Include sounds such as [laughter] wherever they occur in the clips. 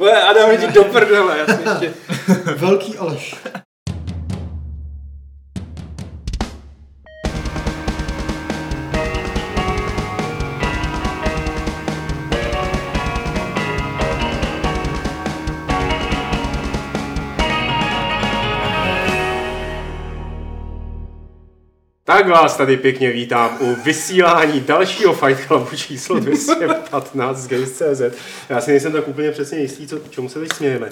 Bude Adam jdi do prdele, já si ještě... [laughs] Velký Aleš. Tak vás tady pěkně vítám u vysílání dalšího Fight Clubu číslo 215 z Games.cz. Já si nejsem tak úplně přesně jistý, co, čemu se teď smějeme.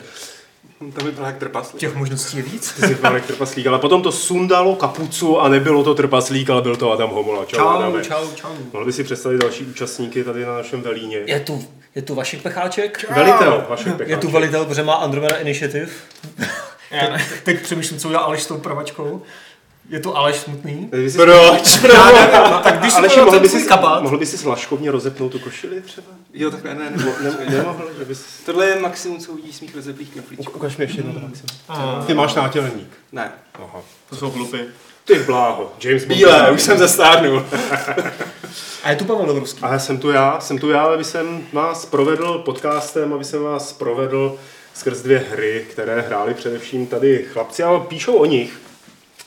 To by byl jak trpaslík. Těch možností je víc. Ty jsi Marek Trpaslík, ale potom to sundalo kapucu a nebylo to Trpaslík, ale byl to Adam Homola. Čau, Čau, Adame. čau, čau. Mohl by si představit další účastníky tady na našem velíně? Je tu, je tu Vašek Pecháček. Velitel, vaše Je tu velitel, protože má Andromeda Initiative. teď, teď přemýšlím, co udělal Aleš s tou pravačkou. Je to Aleš smutný. Proč? [laughs] [laughs] No, tak když Ale si mohl by si, kabát, mohl by si slaškovně rozepnout tu košili třeba? Jo, tak ne, ne, ne. Ne, nemohl, že bys... Tohle je maximum, co uvidíš z mých rozeplých knoflíčků. Ukaž mi ještě jednou to maximum. Ty máš nátělník. Ne. Aha. to jsou hlupy. Ty bláho, James Bond. Bílé, už [laughs] jsem zastárnul. A je tu Pavel Dobrovský. Ale jsem tu já, jsem tu já, aby jsem vás provedl podcastem, aby jsem vás provedl skrz dvě hry, které hráli především tady chlapci, ale píšou o nich,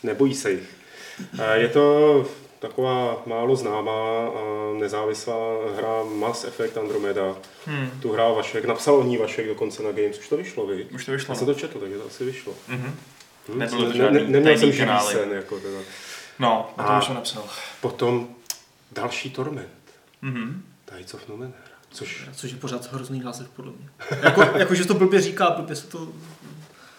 nebojí se jich. Eh, Je to taková málo známá a nezávislá hra Mass Effect Andromeda. Hmm. Tu hrál Vašek, napsal o ní Vašek dokonce na Games, už to vyšlo, vy? Už to vyšlo. Já jsem to četl, takže to asi vyšlo. Mhm. Hm, Nebylo to ne, žádný ne, neměl jsem kanály. sen, jako teda. No, a to už jsem napsal. Potom další Torment, Mhm. Tides of Numenera, což Což je pořád hrozný název, podle mě. jako, jako, že to blbě říká, blbě se to...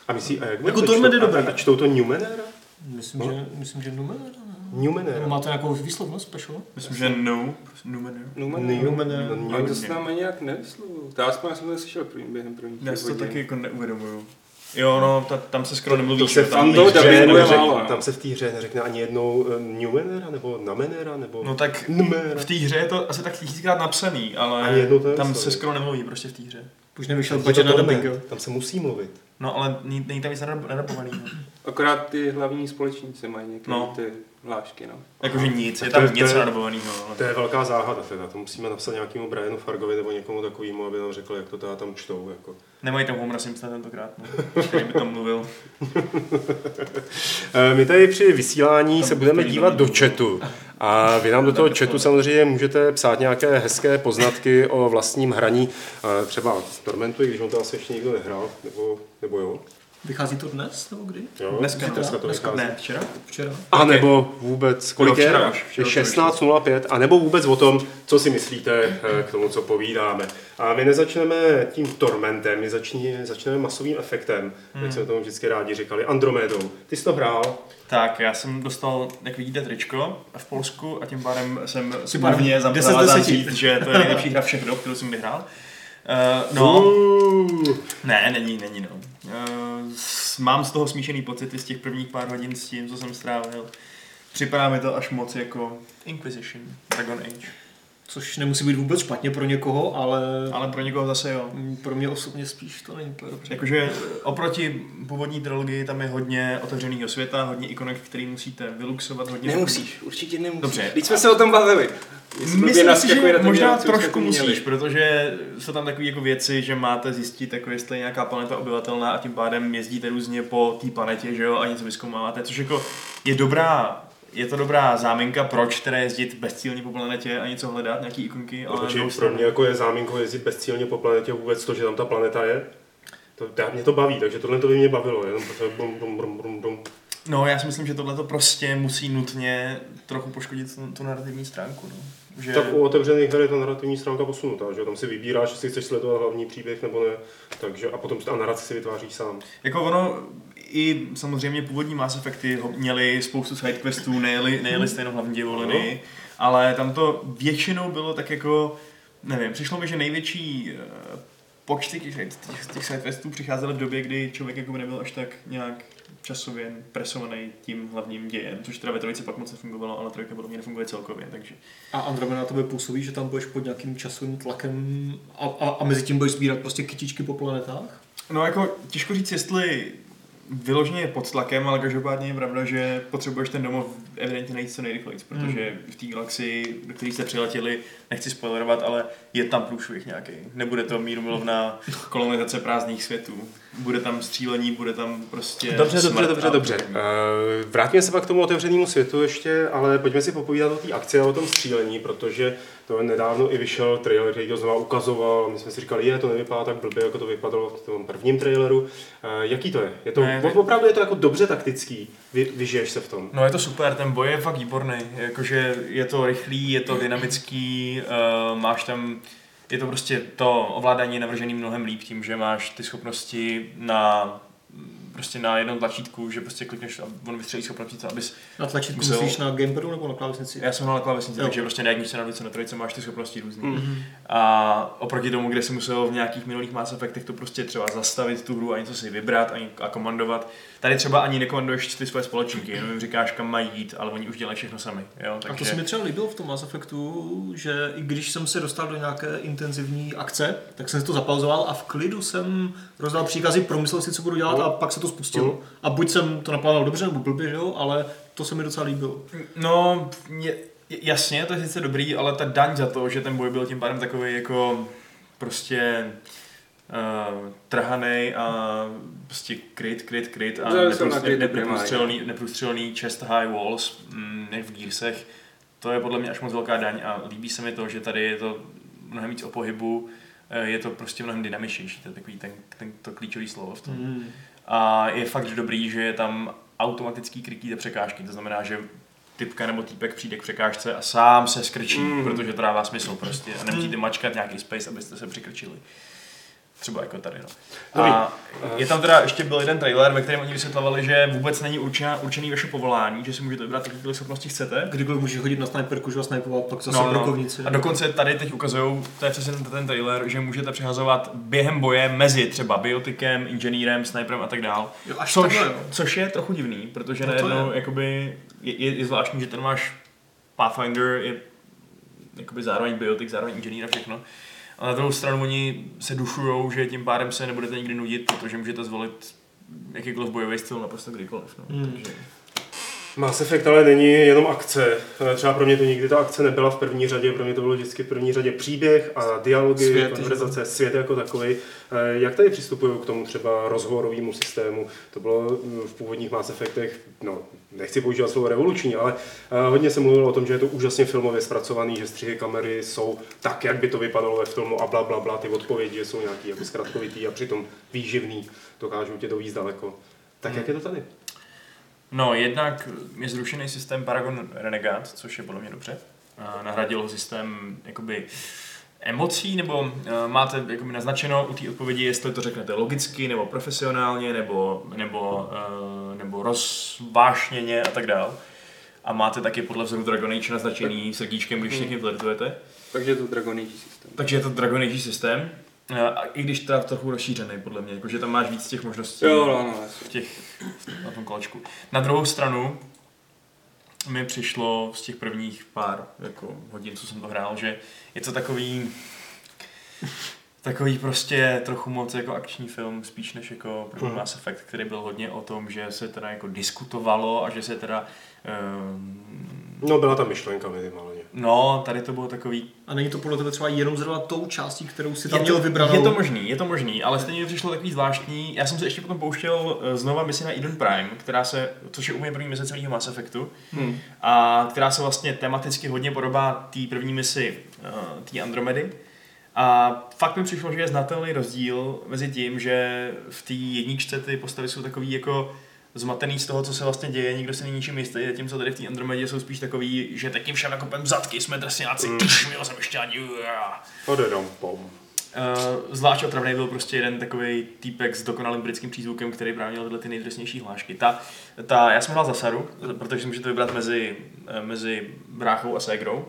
A myslí, a jak Jako to Torment je dobrý. A, a čtou to Numenera? Myslím, že, myslím, že Numenera, ne? Numenera. Má to nějakou výslovnost special? Myslím, že no, Numenor. Numen. Numenera. Ale to se nám ani nějak nevyslovuju. To aspoň já jsem to neslyšel první, během prvních Já si to taky jako neuvědomuju. Jo, no, ta, tam se skoro nemluví. Se tam to hře no. tam se v té hře neřekne ani jednou uh, Numenera, nebo Namenera, nebo No tak Nmera. v té hře je to asi tak tisíckrát napsaný, ale tam se skoro nemluví prostě v té hře. Už nevyšel budget na Torment, dubbing, jo? Tam se musí mluvit. No ale není tam nic nedab- nedabovaný. No. Akorát ty hlavní společníci mají některé No. ty hlášky, no. Jakože nic, je tam to něco nadabovaného. Ale... To je velká záhada teda, to musíme napsat nějakému Brianu Fargovi nebo někomu takovému, aby nám řekl, jak to teda tam čtou. Jako. Nemají tam Homera Simpsona tentokrát, no. který by tam mluvil. [laughs] Eh, My tady při vysílání Tam se budeme stejně dívat do chatu a vy nám do toho chatu samozřejmě můžete psát nějaké hezké poznatky o vlastním hraní, eh, třeba Tormentu, i když on to asi ještě nikdo nehrál, nebo, nebo jo. Vychází to dnes, nebo kdy? jo Dneska, dneska to dneska vychází. Ne, včera? Včera. A nebo vůbec, kolik je? včera už, Je včera to 16.05, a nebo vůbec o tom, co si myslíte eh, k tomu, co povídáme. A my nezačneme tím tormentem, my začni, začneme masovým efektem, Hmm. jak jsme tomu vždycky rádi říkali, Andromedou. Ty jsi to hrál, Tak, já jsem dostal, jak vidíte, tričko v Polsku a tím pádem jsem Super. smluvně 10 z zavázán 10. říct, že to je nejlepší hra všech dob, kterou jsem kdy hrál. Uh, no, Uh, ne, není, není, no. S- mám z toho smíšený pocity z těch prvních pár hodin s tím, co jsem strávil. Připadá mi to až moc jako Inquisition, Dragon Age. Což nemusí být vůbec špatně pro někoho, ale, Ale pro někoho zase jo. Mm, pro mě osobně spíš to není úplně dobře. Jakože oproti původní trilogii tam je hodně otevřeného světa, hodně ikonek, který musíte vyluxovat, hodně... Nemusíš, určitě nemusíš. Dobře. Teď jsme se o tom bavili. Myslím si, že možná trošku tu měli. musíš, protože jsou tam takové jako věci, že máte zjistit, jako jestli je nějaká planeta obyvatelná a tím pádem jezdíte různě po té planetě, že jo, a něco vyzkoumáváte, což jako je dobrá je to dobrá záminka, proč teda jezdit bezcílně po planetě a něco hledat, nějaký ikonky, no, ale druhou pro mě jako je záminkou jezdit bezcílně po planetě vůbec to, že tam ta planeta je. To, to, mě to baví, takže tohle to by mě bavilo, jenom brum, brum, brum, brum, brum. No, já si myslím, že tohle to prostě musí nutně trochu poškodit tu, tu narrativní stránku. No. Že... Tak u otevřených her je ta narrativní stránka posunutá, že tam si vybíráš, jestli chceš sledovat hlavní příběh nebo ne, takže a potom a narraci si vytváříš sám. Jako ono, i samozřejmě původní Mass Effecty měli spoustu sidequestů, nejeli, nejeli stejnou hlavní děvoliny, ale tam to většinou bylo tak jako, nevím, přišlo mi, že největší eh, počty těch, těch, těch sidequestů přicházely v době, kdy člověk jako by nebyl až tak nějak časově presovaný tím hlavním dějem, což teda ve trojici pak moc nefungovalo, ale trojka podle mě nefunguje celkově, takže A Andromeda na tebe působí, že tam budeš pod nějakým časovým tlakem a, a, a mezi tím budeš sbírat prostě kytičky po planetách? No jako těžko říct, jestli vyloženě je pod tlakem, ale každopádně je pravda, že potřebuješ ten domov evidentně najít co nejrychleji, protože Hmm. v té galaxii, do které jste přiletěli, nechci spoilerovat, ale je tam průšvih nějaký. Nebude to míru milovná [laughs] kolonizace prázdných světů. Bude tam střílení, bude tam prostě Dobře, dobře, smrt dobře, dobře. podobně. Uh, vrátíme se pak k tomu otevřenému světu ještě, ale pojďme si popovídat o té akci a o tom střílení, protože to nedávno i vyšel trailer, který to znova ukazoval. My jsme si říkali, je, to nevypadá tak blbě, jako to vypadalo v tom prvním traileru. Uh, jaký to je? Je to, Ne, opravdu je to jako dobře taktický, Vy, vyžiješ se v tom. No je to super, ten boj je fakt výborný, jakože je to rychlý, je to dynamický, uh, máš tam, je to prostě to ovládání navržený mnohem líp tím, že máš ty schopnosti na prostě na jednom tlačítku, že prostě klikneš a on vystřelí schopnosti, abys Na tlačítku Musel- myslíš na gamepadu nebo na klávesnici? Já jsem hrál na klávesnici, Jo. takže prostě na jedničce, na dvojce, na trojce máš ty schopnosti různý. Mm. A oproti tomu, kde si musel v nějakých minulých Mass Effectech to prostě třeba zastavit tu hru a něco si vybrat ani, a komandovat. Tady třeba ani nekomanduješ ty svoje společníky, jenom jim říkáš, kam mají jít, ale oni už dělají všechno sami. Jo? A to se mi třeba líbilo v tom Mass Effectu, že i když jsem se dostal do nějaké intenzivní akce, tak jsem si to zapauzoval a v klidu jsem rozdal příkazy, promyslel si, co budu dělat a pak se to spustilo. Mm. A buď jsem to naplánoval dobře nebo blbě, že jo, ale to se mi docela líbilo. No, je, jasně, to je sice dobrý, ale ta daň za to, že ten boj byl tím pádem takový jako prostě uh, trhanej a prostě kryt, kryt, kryt a neprůstřelný, neprůstřelný chest high walls, mm, jak v Gearsech. To je podle mě až moc velká daň a líbí se mi to, že tady je to mnohem víc o pohybu, eh, je to prostě mnohem dynamičnější, to je takový ten, ten, to klíčový slovo v tom. Mm. A je fakt dobrý, že je tam automatický krytí za překážky, to znamená, že typka nebo týpek přijde k překážce a sám se skrčí, Mm. mm. protože to dává smysl prostě a nemusíte mačkat nějaký space, abyste se přikrčili. Třeba jako tady, no. A je tam teda ještě byl jeden trailer, ve kterém oni vysvětlovali, že vůbec není určená, určený vaše povolání, že si můžete vybrat, jaké schopnosti chcete. Kdykoliv můžeš chodit na sniperku, že ho snipovat, pak zase No, no, no. A dokonce tady teď ukazují, to je přesně ten, ten trailer, že můžete přehazovat během boje mezi třeba biotikem, inženýrem, sniperem a tak dál. Jo, až Což, takhle, jo. což je trochu divný, protože No to najednou je. jakoby, je, je, je, zvláštní, že ten máš Pathfinder je jakoby zároveň biotik, zároveň inženýr a všechno. A na druhou stranu oni se dušujou, že tím pádem se nebudete nikdy nudit, protože můžete zvolit jakýkoliv bojový styl naprosto kdykoliv. No. Hmm. Takže, Mass Effect ale není jenom akce. Eh, Třeba pro mě to nikdy ta akce nebyla v první řadě, pro mě to bylo vždycky v první řadě příběh a dialogy, Svět, svět, konverzace, svět jako takový. Jak tady přistupují k tomu třeba rozhovorovému systému? To bylo mm, v původních Mass Effectech, no, nechci používat slovo revoluční, ale eh, hodně se mluvilo o tom, že je to úžasně filmově zpracovaný, že střihy kamery jsou tak, jak by to vypadalo ve filmu a bla, bla, bla, ty odpovědi že jsou nějaký jako zkratkovitý a přitom výživný, dokážou tě dovízt daleko. Tak jak je to tady? No, jednak je zrušený systém Paragon Renegade, což je podle mě dobře. Nahradil ho systém jakoby emocí, nebo uh, máte jakoby naznačeno u té odpovědi, jestli to řeknete logicky, nebo profesionálně, nebo, nebo, uh, nebo rozvášněně a tak dál. A máte taky podle vzoru Dragon Age naznačený srdíčkem, když s někým flirtujete. Takže je to Dragon Age systém. Takže je to Dragon Age systém. Uh, A i když teda trochu rozšířený, podle mě, jakože tam máš víc těch možností Jo, no, no, v těch, na tom kolečku. Na druhou stranu mi přišlo z těch prvních pár jako hodin, co jsem to hrál, že je to takový takový prostě trochu moc jako akční film, spíš než jako první Mhm. Mass Effect, který byl hodně o tom, že se teda jako diskutovalo a že se teda um, No, byla ta myšlenka minimálně. No, tady to bylo takový A není to podle tebe třeba jenom zrovna tou částí, kterou si tam je měl vybranou? je to možný, je to možný, ale stejně mi přišlo takový zvláštní. Já jsem se ještě potom pouštěl eh, znova misi na Eden Prime, která se, což je úplně první mise celého Mass Effectu, Hmm. a která se vlastně tematicky hodně podobá té první misi uh, té Andromedy. A fakt mi přišlo, že je znatelný rozdíl mezi tím, že v té jedničce ty postavy jsou takový jako zmatený z toho, co se vlastně děje, nikdo si není ničím jistý, zatímco tady v té Andromedě jsou spíš takový, že takým všem nakopem zadky, jsme drsňáci, Mm. mm. my ho jsem ještě ani, uá. Odedom, pom. Uh, zvlášť otravný byl prostě jeden takový týpek s dokonalým britským přízvukem, který právě měl tyhle ty nejdrsnější hlášky. Ta, ta, já jsem hrál za Saru, protože si můžete vybrat mezi, eh, mezi bráchou a ségrou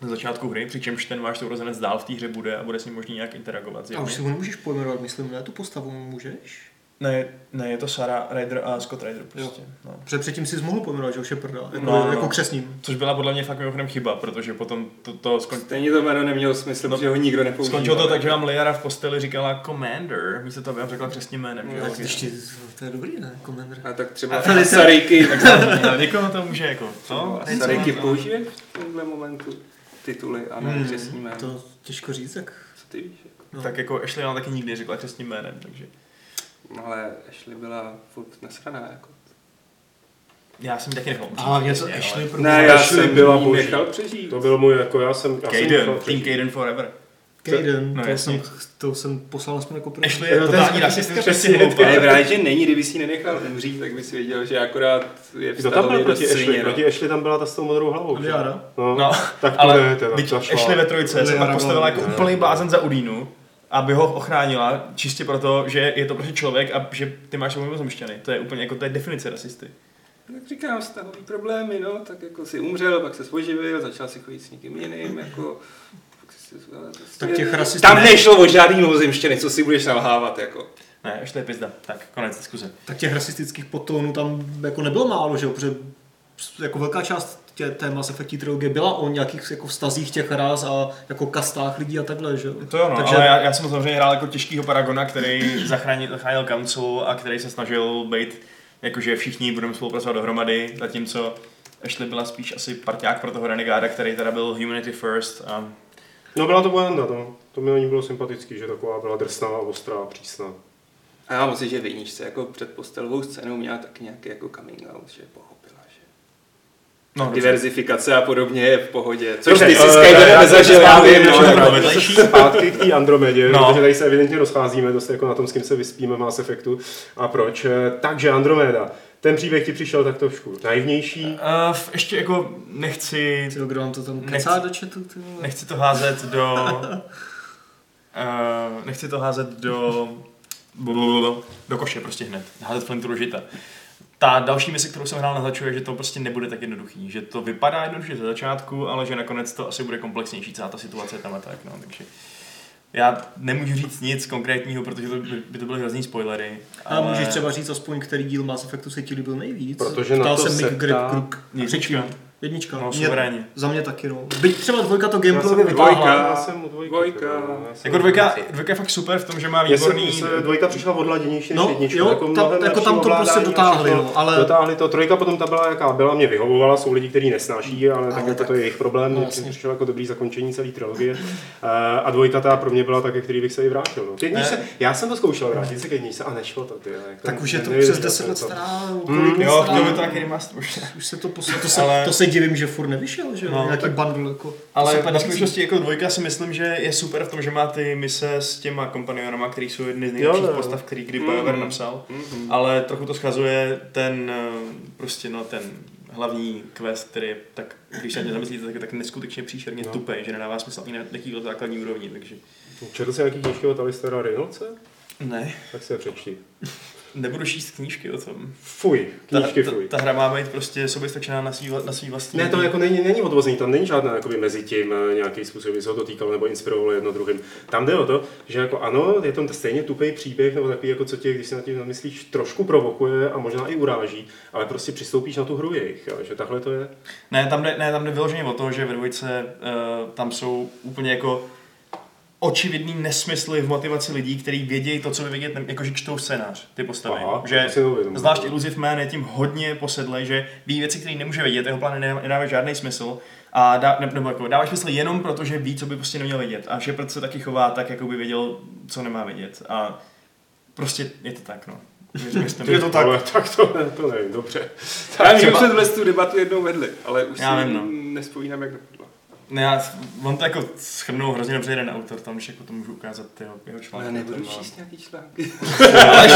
na začátku hry, přičemž ten váš sourozenec dál v té hře bude a bude s ním možný nějak interagovat. A už si ho nemůžeš pojmenovat, myslím, ne? Tu postavu můžeš? Ne, ne, je to Sarah Ryder a Scott Ryder prostě. No. Protože předtím si mohl pojmenovat, že už je prdel, jako, No, no, no. jako křesním. Což byla podle mě fakt mimochodem chyba, protože potom to, to skon... Stejně to jméno nemělo smysl, No, protože ho nikdo nepoužíval. skončilo to tak, že vám Liara v posteli říkala Commander, místo toho, aby vám řekla křesním jménem. jo? Tak ještě, to je dobrý, ne, Commander. A tak třeba. No, [laughs] někoho to může jako, co? A Sarejky používají v tomhle momentu tituly a ne Hmm, křesní jméno. To těžko říct, tak Co ty víš? Jako? no. Tak jako Ashley nám taky nikdy řekla křesním jménem, takže... No, Ale Ashley byla furt nasraná. Jako. Já jsem taky nechal A mě to přesně, Ashley ale- pro Ne, já Ashley jsem byla boží. nechal přežít. To byl můj, jako já jsem... Já jsem Caden, nechal Team. Caden Forever. Caden, No, to, jsem, to jsem poslal aspoň jako první. Ashley je Jo, to je totální rasistka, přesně hloupá. Ne, právě, že není, kdyby si ji nenechal umřít, tak by si věděl, že akorát je Kdo tam byl proti Ashley? svině, no. Proti Ashley tam byla ta s tou modrou hlavou. že? Liara. No, No, tak to ale ne, teda, Teď ta šla. Ashley ve trojce se pak postavila jako úplný blázen za Udínu, aby ho ochránila, čistě proto, že je to prostě člověk a že ty máš svou mimozemšťany. To je úplně jako, to je definice rasisty. Tak říkám, vztahový problémy, no, tak jako si umřel, pak se oživil, začal si chodit s někým jiným, jako... si- prostě- Tak těch rasistů Tam ne. nešlo o žádný mimozemštěny, co si budeš nalhávat, jako. Ne, Ashley je pizda. Tak, konec diskuze. Tak těch rasistických podtónů tam jako nebylo málo, že jo, protože jako velká část tě, té Mass Effect trilogie byla o nějakých jako vztazích těch ras a jako kastách lidí a takhle, že jo. To jo, no, Takže- ale já, já, jsem samozřejmě hrál jako těžkýho paragona, který zachránil, zachránil Council a který se snažil být, jakože všichni budeme spolupracovat dohromady, zatímco Ashley byla spíš asi parťák pro toho Renegáda, který teda byl Humanity First a No byla to Boenda, to, to mi na ní bylo sympatický, že taková byla drsná, ostrá, přísná. A já musím, že v jedničce jako před postelovou scénou měla tak nějaký jako coming out, že že no, diverzifikace a podobně je v pohodě. Což Dobře, ty si eh, já- nezažil, já vím, no. zpátky k té Andromedě, No. no. protože tady se evidentně rozcházíme dost jako na tom, s kým se vyspíme Mass Effectu a proč. Eh, Takže Andromeda, ten příběh ti přišel tak trošku naivnější. Uh, ještě jako nechci, Ty, kdo vám to tam Nechci- kecá do chatu, nechci to házet do... Uh, nechci to házet do... do koše prostě hned. Házet flintu do žita. Ta další mise, kterou jsem hrál, naznačuje, že to prostě nebude tak jednoduchý. Že to vypadá jednoduše ze začátku, ale že nakonec to asi bude komplexnější, celá ta situace tam a tak. No, takže já nemůžu říct nic konkrétního, protože to by, by to byly hrozný spoilery. A ale- můžeš třeba říct aspoň, který díl Mass Effectu se ti líbil nejvíc? Protože na Ptal to se se Mick ptá- Crook. Jednička. No, Mě- suverénně. Za mě taky, no. Byť třeba dvojka to jsem vytáhla. já jsem u dvojky. Dvojka. já jsem- Jako dvojka, dvojka je fakt super v tom, že má výborný... mně se dvojka přišla odladěnější než No, jednička. jo, jako, tam- mnohem jako tam to prostě dotáhli, no, ale- Dotáhli to. Trojka potom ta byla jaká byla, mě vyhovovala, jsou lidi, kteří nesnáší, ale, tak, Ale jako tak- to je jejich problém, no, no, jasně. přišlo jako dobrý zakončení celé trilogie. Uh, a dvojka ta pro mě byla tak, ke který bych se i vrátil. No. Jedničce, já jsem to zkoušel vrátit se k jedničce a nešlo to. Ty, jak Tak už je to přes jsem 10 let stará. Mm, kolik let Jo, to taky remaster už. Už se to to se divím, že furt nevyšel, že jo, No, nějaký tak- bundle, jako. Ale na skutečnosti jako dvojka si myslím, že je super v tom, že má ty mise s těma kompanionama, který jsou jedny z nejlepších Jo, postav, který kdy Mm. BioWare napsal. Mhm. Ale trochu to schazuje ten, eh, prostě no, ten hlavní quest, který je tak, když se na ně zamyslíte, tak je tak neskutečně příšerně No. tupej, že nedává smysl ani na jakýkhle základní úrovni, takže... Četl jsi nějaký knížky od Alistera Reynoldse? Ne, Tak si je přečti. [laughs] nebudu číst knížky o tom. Fuj, knížky ta, fuj. ta, hra má být prostě soběstačná na svý, na svý vlastní... Ne, to jako není, není odvozený, tam není žádná jakoby, mezi tím eh, nějaký způsob, se ho to týkalo nebo inspirovalo jedno druhým. Tam jde o to, že jako ano, je to stejně tupý příběh, nebo takový, jako co tě, když se na tím zamyslíš, trošku provokuje a možná i uráží, ale prostě přistoupíš na tu hru jejich, jo, že takhle to je. Ne, tam jde, ne, tam jde vyloženě o to, že ve dvojce uh, tam jsou úplně jako očividný nesmysly v motivaci lidí, kteří vědějí to, co vy vědět, jakože čtou scénář, ty postavy. Aha, že zvlášť Illusive Man je tím hodně posedlej, že ví věci, které nemůže vědět, jeho plány nedá- nedávají žádný smysl a dá, ne, nebo jako, dávají smysl jenom proto, že ví, co by prostě neměl vědět. A Shepard se taky chová tak, jako by věděl, co nemá vědět. A prostě je to tak, no. Mi. [laughs] Je to tak. Ale, tak to, ne, to nevím, dobře. Já vím, že jsme tu debatu jednou vedli, ale už Já si vím, no. nespomínám, jak. Ne, já, on to jako schrnul hrozně dobře jeden autor, tam, když jako to můžu ukázat jeho, jeho články. Já nebudu číst nějaký články. [laughs]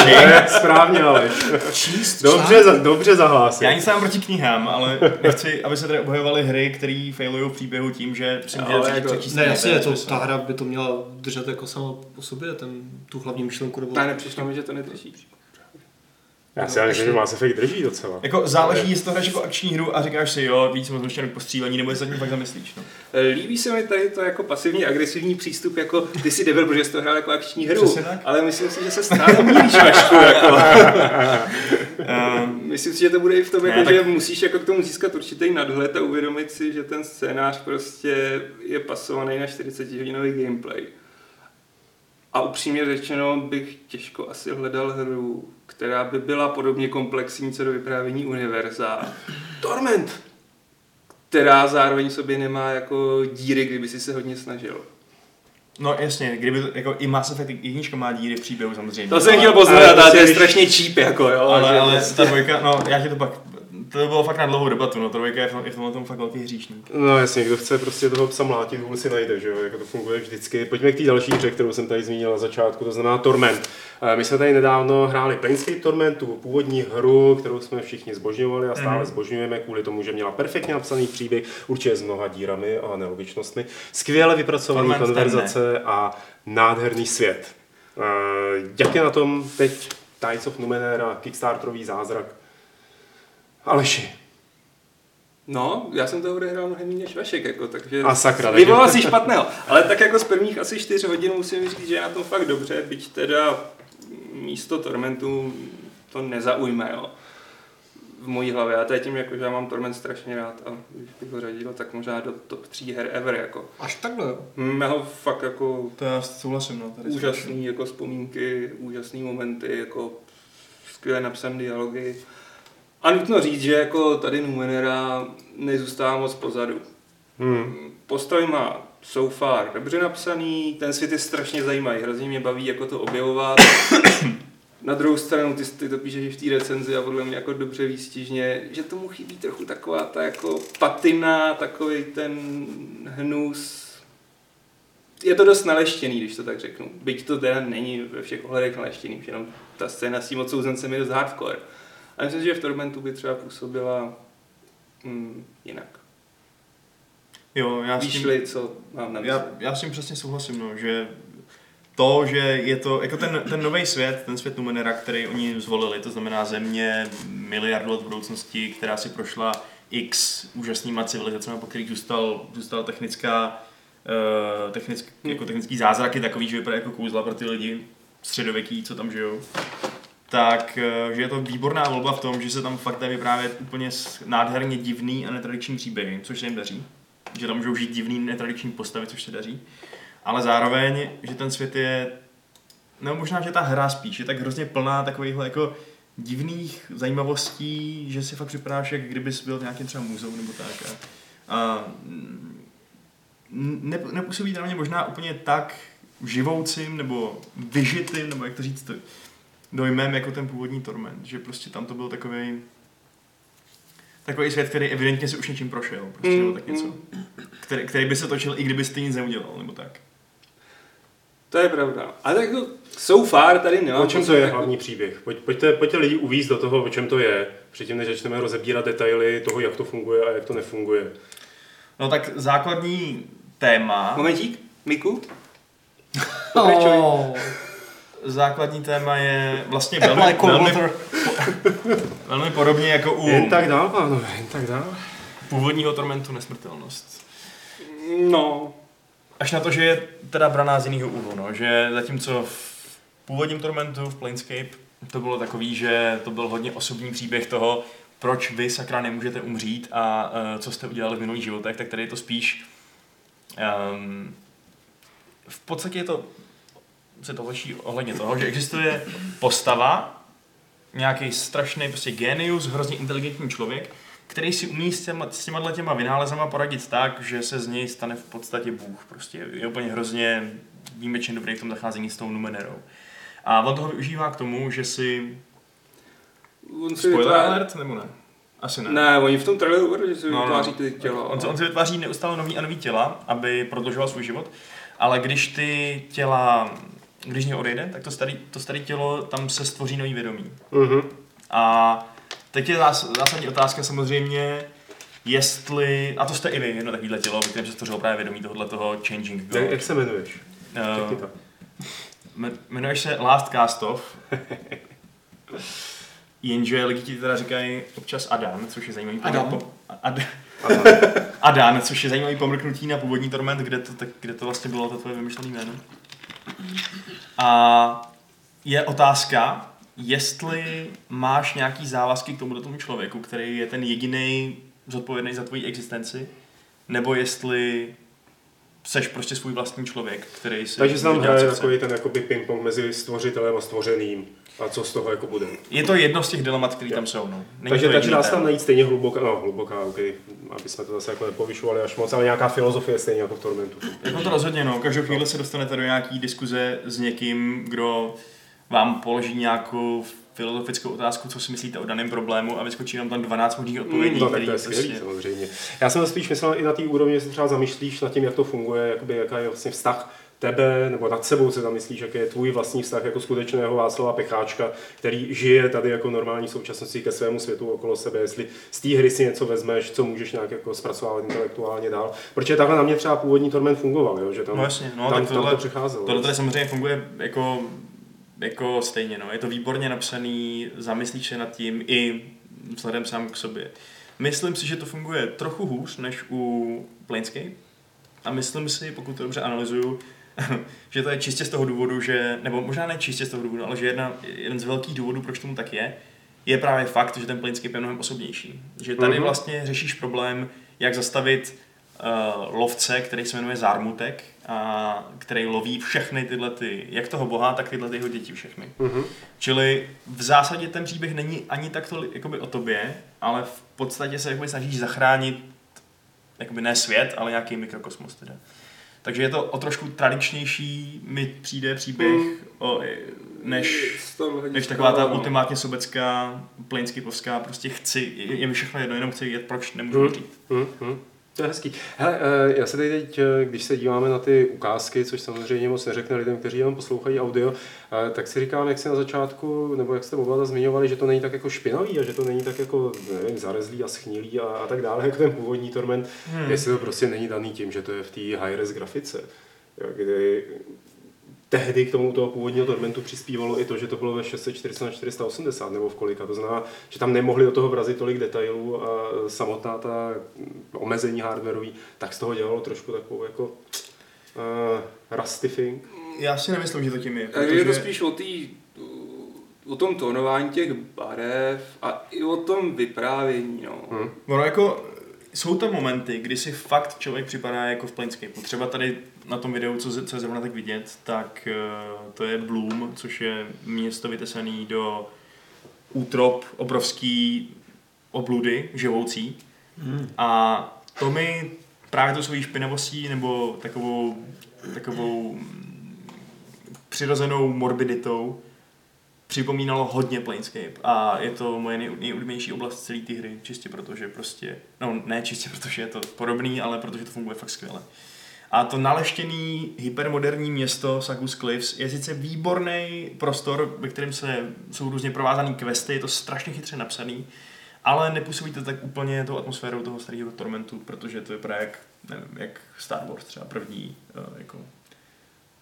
Ne, správně, ale Číst dobře, za, dobře zahlásil. Já nic mám proti knihám, ale nechci, aby se tady obhajovaly hry, které failují v příběhu tím, že přečíst- jako- přečíst Ne, jasně, to, ta hra by to měla držet jako sama po sobě, ten, tu hlavní myšlenku. Nebo... Ne, nepřišlo mi, že to nedrží. Já si myslím, že Mass Effect drží docela. Jako záleží, jestli to hraješ jako akční hru a říkáš si, jo, víc moc ještě postřílení, nebo jestli se tím fakt zamyslíš. No. Líbí se mi tady to jako pasivní agresivní přístup, jako ty si debil, protože jsi to hrál jako akční hru, Přesně tak. ale myslím si, že se stále míříš Vašku, jako. Um, [laughs] Myslím si, že to bude i v tom, Ne, jako, tak- že musíš jako k tomu získat určitý nadhled a uvědomit si, že ten scénář prostě je pasovaný na 40 hodinový gameplay. A upřímně řečeno bych těžko asi hledal hru, která by byla podobně komplexní co do vyprávění univerza. Torment! Která zároveň v sobě nemá jako díry, kdyby si se hodně snažil. no jasně, kdyby to, jako i Mass Effect jednička má díry v příběhu samozřejmě. To jsem Ale- chtěl ale poznat, to ale to je si- strašně cheap, jako jo. Ale, ale prostě- ta dvojka, no já ti to pak, to bylo fakt na dlouhou debatu, no ta dvojka je v, tom, je v tomhle tom fakt velký hříšník. No jasně, kdo chce prostě toho psa mlátit, hůl si najde, že jo, jako to funguje vždycky. Pojďme k té další hře, kterou jsem tady zmínil na začátku, to znamená Torment. Eh, My jsme tady nedávno hráli Planescape Torment, tu původní hru, kterou jsme všichni zbožňovali a stále Mhm. zbožňujeme kvůli tomu, že měla perfektně napsaný příběh, určitě s mnoha dírami a nelogičnostmi, skvěle vypracované ten konverzace a nádherný svět. Eh, Jak je na tom teď Tides of Numenera, Kickstarterový zázrak? Aleši, No, já jsem to odehrál mnohem méně než Vašek, jako, takže A sakra, takže- vyvolal si špatného. Ale tak jako z prvních asi 4 hodin musím říct, že je na tom fakt dobře, byť teda místo Tormentu to nezaujme, jo. V mojí hlavě. A to je tím, jako, že já mám Torment strašně rád a když bych ho řadil, tak možná do top 3 her ever, jako. Až takhle, jo. Hm, Já ho fakt jako To já souhlasím, no. Tady úžasný jako vzpomínky, úžasný momenty, jako skvěle napsané dialogy. A nutno říct, že jako tady Numenera nezůstává moc pozadu. hmm. Postavy má so far dobře napsaný, ten svět je strašně zajímavý, hrozně mě baví jako to objevovat. [coughs] Na druhou stranu, ty, ty to píšeš v té recenzi a podle mě jako dobře výstižně, že tomu chybí trochu taková ta jako patina, takový ten hnus. Je to dost naleštěný, když to tak řeknu. Byť to teda není ve všech ohledech naleštěný, jenom ta scéna s tím odsouzencem je dost hardcore. A myslím si, že v Tormentu by třeba působila mm, jinak. Jo, já s tím, Víš-li, co mám na mysli? já, já s tím přesně souhlasím, no, že to, že je to, jako ten, ten nový svět, ten svět Numenera, který oni zvolili, to znamená země miliardu let budoucnosti, která si prošla x úžasnýma civilizacemi, po kterých zůstal, zůstala technická, uh, technick, Hmm. jako technický zázraky takový, že vypadá jako kouzla pro ty lidi středověký, co tam žijou. Tak, eh, že je to výborná volba v tom, že se tam fakt dají vyprávět úplně nádherně divný a netradiční příběhy, což se jim daří. Že tam můžou žít divný netradiční postavy, což se daří. Ale zároveň, že ten svět je, no možná, že ta hra spíš je tak hrozně plná takovýchhle jako divných zajímavostí, že si fakt připadáš, jak kdybys byl v nějakém třeba muzeu nebo tak. A, a ne, nepůsobí na mě možná úplně tak živoucím nebo vyžitým, nebo jak to říct, to, dojmem jako ten původní Torment, že prostě tam to byl takový takový svět, který evidentně si už něčím prošel, prostě, Mm, nebo tak něco. Který, který by se točil, i kdybyste nic neudělal, nebo tak. To je pravda. A tak jako so far tady nemám O čem to je jako- hlavní příběh? Pojď, pojďte, pojďte lidi uvízt do toho, o čem to je, předtím než začneme rozebírat detaily toho, jak to funguje a jak to nefunguje. No tak základní téma, Momentík, Miku? [laughs] Pokračuj. Oh, základní téma je vlastně velmi, Cold velmi, velmi podobně jako u Jen tak dál, pánové, jen tak dál. původního Tormentu nesmrtelnost. No, Až na to, že je teda braná z jiného úhlu, no, že zatímco v původním Tormentu, v Planescape, to bylo takový, že to byl hodně osobní příběh toho, proč vy sakra nemůžete umřít a uh, co jste udělali v minulých životech, tak tady je to spíš um, v podstatě je to se to liší ohledně toho, že existuje postava, nějaký strašný prostě genius, hrozně inteligentní člověk, který si umí s těma, s těma těma vynálezama poradit tak, že se z něj stane v podstatě Bůh. Prostě je úplně hrozně výjimečně dobrý v tom zacházení s tou Numenerou. A on toho využívá k tomu, že si... on si Spoiler vytváří... alert, nebo ne? Asi ne. Ne, oni v tom traileru uvedli, že si No, no. vytváří ty těla. On, on si vytváří neustále nový a nový těla, aby prodlužoval svůj život, ale když ty těla, když něj odejde, tak to staré to starý tělo, tam se stvoří nový vědomí. Mhm. A teď je zás, zásadní otázka samozřejmě, jestli, a to jste i vy, jedno takovýhle tělo, ve kterém se stvořilo právě vědomí tohohle toho Changing Jak, God. jak se jmenuješ? Uh, to. jmenuješ se Last Cast Off. [laughs] jenže lidi ti teda říkají občas Adan, což je zajímavý Adam? pomr- Ad, Adan, což je zajímavý pomrknutí na původní Torment, kde to, tak, kde to vlastně bylo to tvoje vymyšlené jméno. A je otázka, jestli máš nějaký závazky k tomuto tomu člověku, který je ten jediný zodpovědný za tvoji existenci, nebo jestli seš prostě svůj vlastní člověk, který si Takže se tam hraje takový ten jakoby ping-pong mezi stvořitelem a stvořeným. A co z toho jako bude. Je to jedno z těch dilemat, které tam jsou. No. Není takže takže dá se tam najít stejně hluboká, no hluboká, ok, aby jsme to zase jako nepovyšovali až moc, ale nějaká filozofie stejně jako v Tormentu. Jako to rozhodně, no. Každou chvíli se dostanete do nějaký diskuze s někým, kdo vám položí nějakou filozofickou otázku, co si myslíte o daném problému a vyskočí nám tam 12 možných odpovědí, No tak to je skvělý prostě... samozřejmě. Já jsem spíš myslel i na té úrovni, že se třeba zamýšlíš nad tím, jak to funguje, jakoby, jaká je vlastně vztah tebe, nebo nad sebou se zamyslíš, jaký je tvůj vlastní vztah jako skutečného Václava Pecháčka, který žije tady jako normální současnosti ke svému světu okolo sebe, jestli z té hry si něco vezmeš, co můžeš nějak jako zpracovávat intelektuálně dál. Protože takhle na mě třeba původní Torment fungoval, jo? že tam, No jasně, no, tam, tak tam tohle, to přicházelo. tohle tady samozřejmě funguje jako, jako stejně, no. Je to výborně napsaný, zamyslíš se nad tím i vzhledem sám k sobě. Myslím si, že to funguje trochu hůř než u Planescape. A myslím si, pokud to dobře analyzuju, [laughs] že to je čistě z toho důvodu, že, nebo možná ne čistě z toho důvodu, ale že jedna, jeden z velkých důvodů, proč tomu tak je, je právě fakt, že ten Planescape je mnohem osobnější. Že tady Mhm. vlastně řešíš problém, jak zastavit uh, lovce, který se jmenuje Zármutek, a který loví všechny tyhle ty, jak toho boha, tak tyhle ty jeho děti všechny. Mhm. Čili v zásadě ten příběh není ani tak to jakoby o tobě, ale v podstatě se jakoby snažíš zachránit jakoby ne svět, ale nějaký mikrokosmos teda. Takže je to o trošku tradičnější, mi přijde příběh, Mm. o, než, než taková ta no. ultimátně sobecká, planescapeovská, prostě chci, je, je mi všechno jedno, jenom chci vědět, proč nemůžu žít. Hmm, hmm. To je hezký. Hele, eh, já se tady teď, eh, když se díváme na ty ukázky, což samozřejmě moc neřekne lidem, kteří jenom poslouchají audio, eh, tak si říkám, jak si na začátku, nebo jak jste oba zmiňovali, že to není tak jako špinavý a že to není tak jako, nevím, zarezlý a schnilý a, a tak dále, [laughs] jako ten původní Torment, hmm. jestli to prostě není daný tím, že to je v té high-res grafice, kdy tehdy k tomu toho původního Tormentu přispívalo i to, že to bylo ve 640 na 480 nebo v kolika. To znamená, že tam nemohli do toho vrazit tolik detailů a samotná ta omezení hardwareový, tak z toho dělalo trošku takovou jako uh, rusty thing. Já si nemyslím, že to tím je. Takže je to spíš o, tý, o tom tónování těch barev a i o tom vyprávění. No. Hmm. Ono jako, jsou tam momenty, kdy si fakt člověk připadá jako v Planescape. Třeba tady na tom videu, co, co je zrovna tak vidět, tak uh, to je Bloom, což je město vytesané do útrop obrovský obludy živoucí. Hmm. A to mi právě to svojí špinavostí nebo takovou, takovou mm, přirozenou morbiditou připomínalo hodně Planescape a je to moje nej, nejoblíbenější oblast celé té hry, čistě protože prostě, no ne čistě [laughs] protože je to podobný, ale protože to funguje fakt skvěle. A to naleštěný hypermoderní město Sagus Cliffs je sice výborný prostor, ve kterém se, jsou různě provázané questy, je to strašně chytře napsaný, ale nepůsobí to tak úplně tou atmosférou toho starého Tormentu, protože to vypadá jak, nevím, jak Star Wars třeba první, eh, jako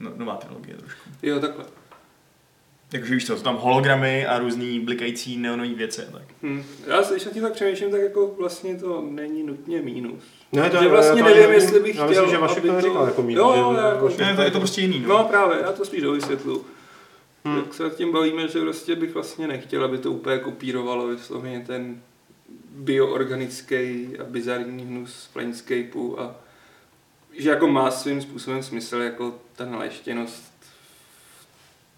no, nová trilogie trošku. Jo, takhle. Takže víš co, jsou tam hologramy a různý blikající neonové věci tak. Hm. Já se, když nad tím tak přemýšlím, tak jako vlastně to není nutně mínus. Ne, Že vlastně nevím, nevím, jestli bych já chtěl, myslím, že Vašek to to- neříkal jako mínus. Jo, že- jo, já jako- že- Ne, to je to prostě jiný, no. No právě, já to spíš dovysvětlu. Hmm. Hmm. Tak se nad tím bavíme, že prostě bych vlastně nechtěl, aby to úplně kopírovalo vysloveně ten bioorganický a bizarní hnus Planescapeu a že jako má svým způsobem smysl jako ta naleštěnost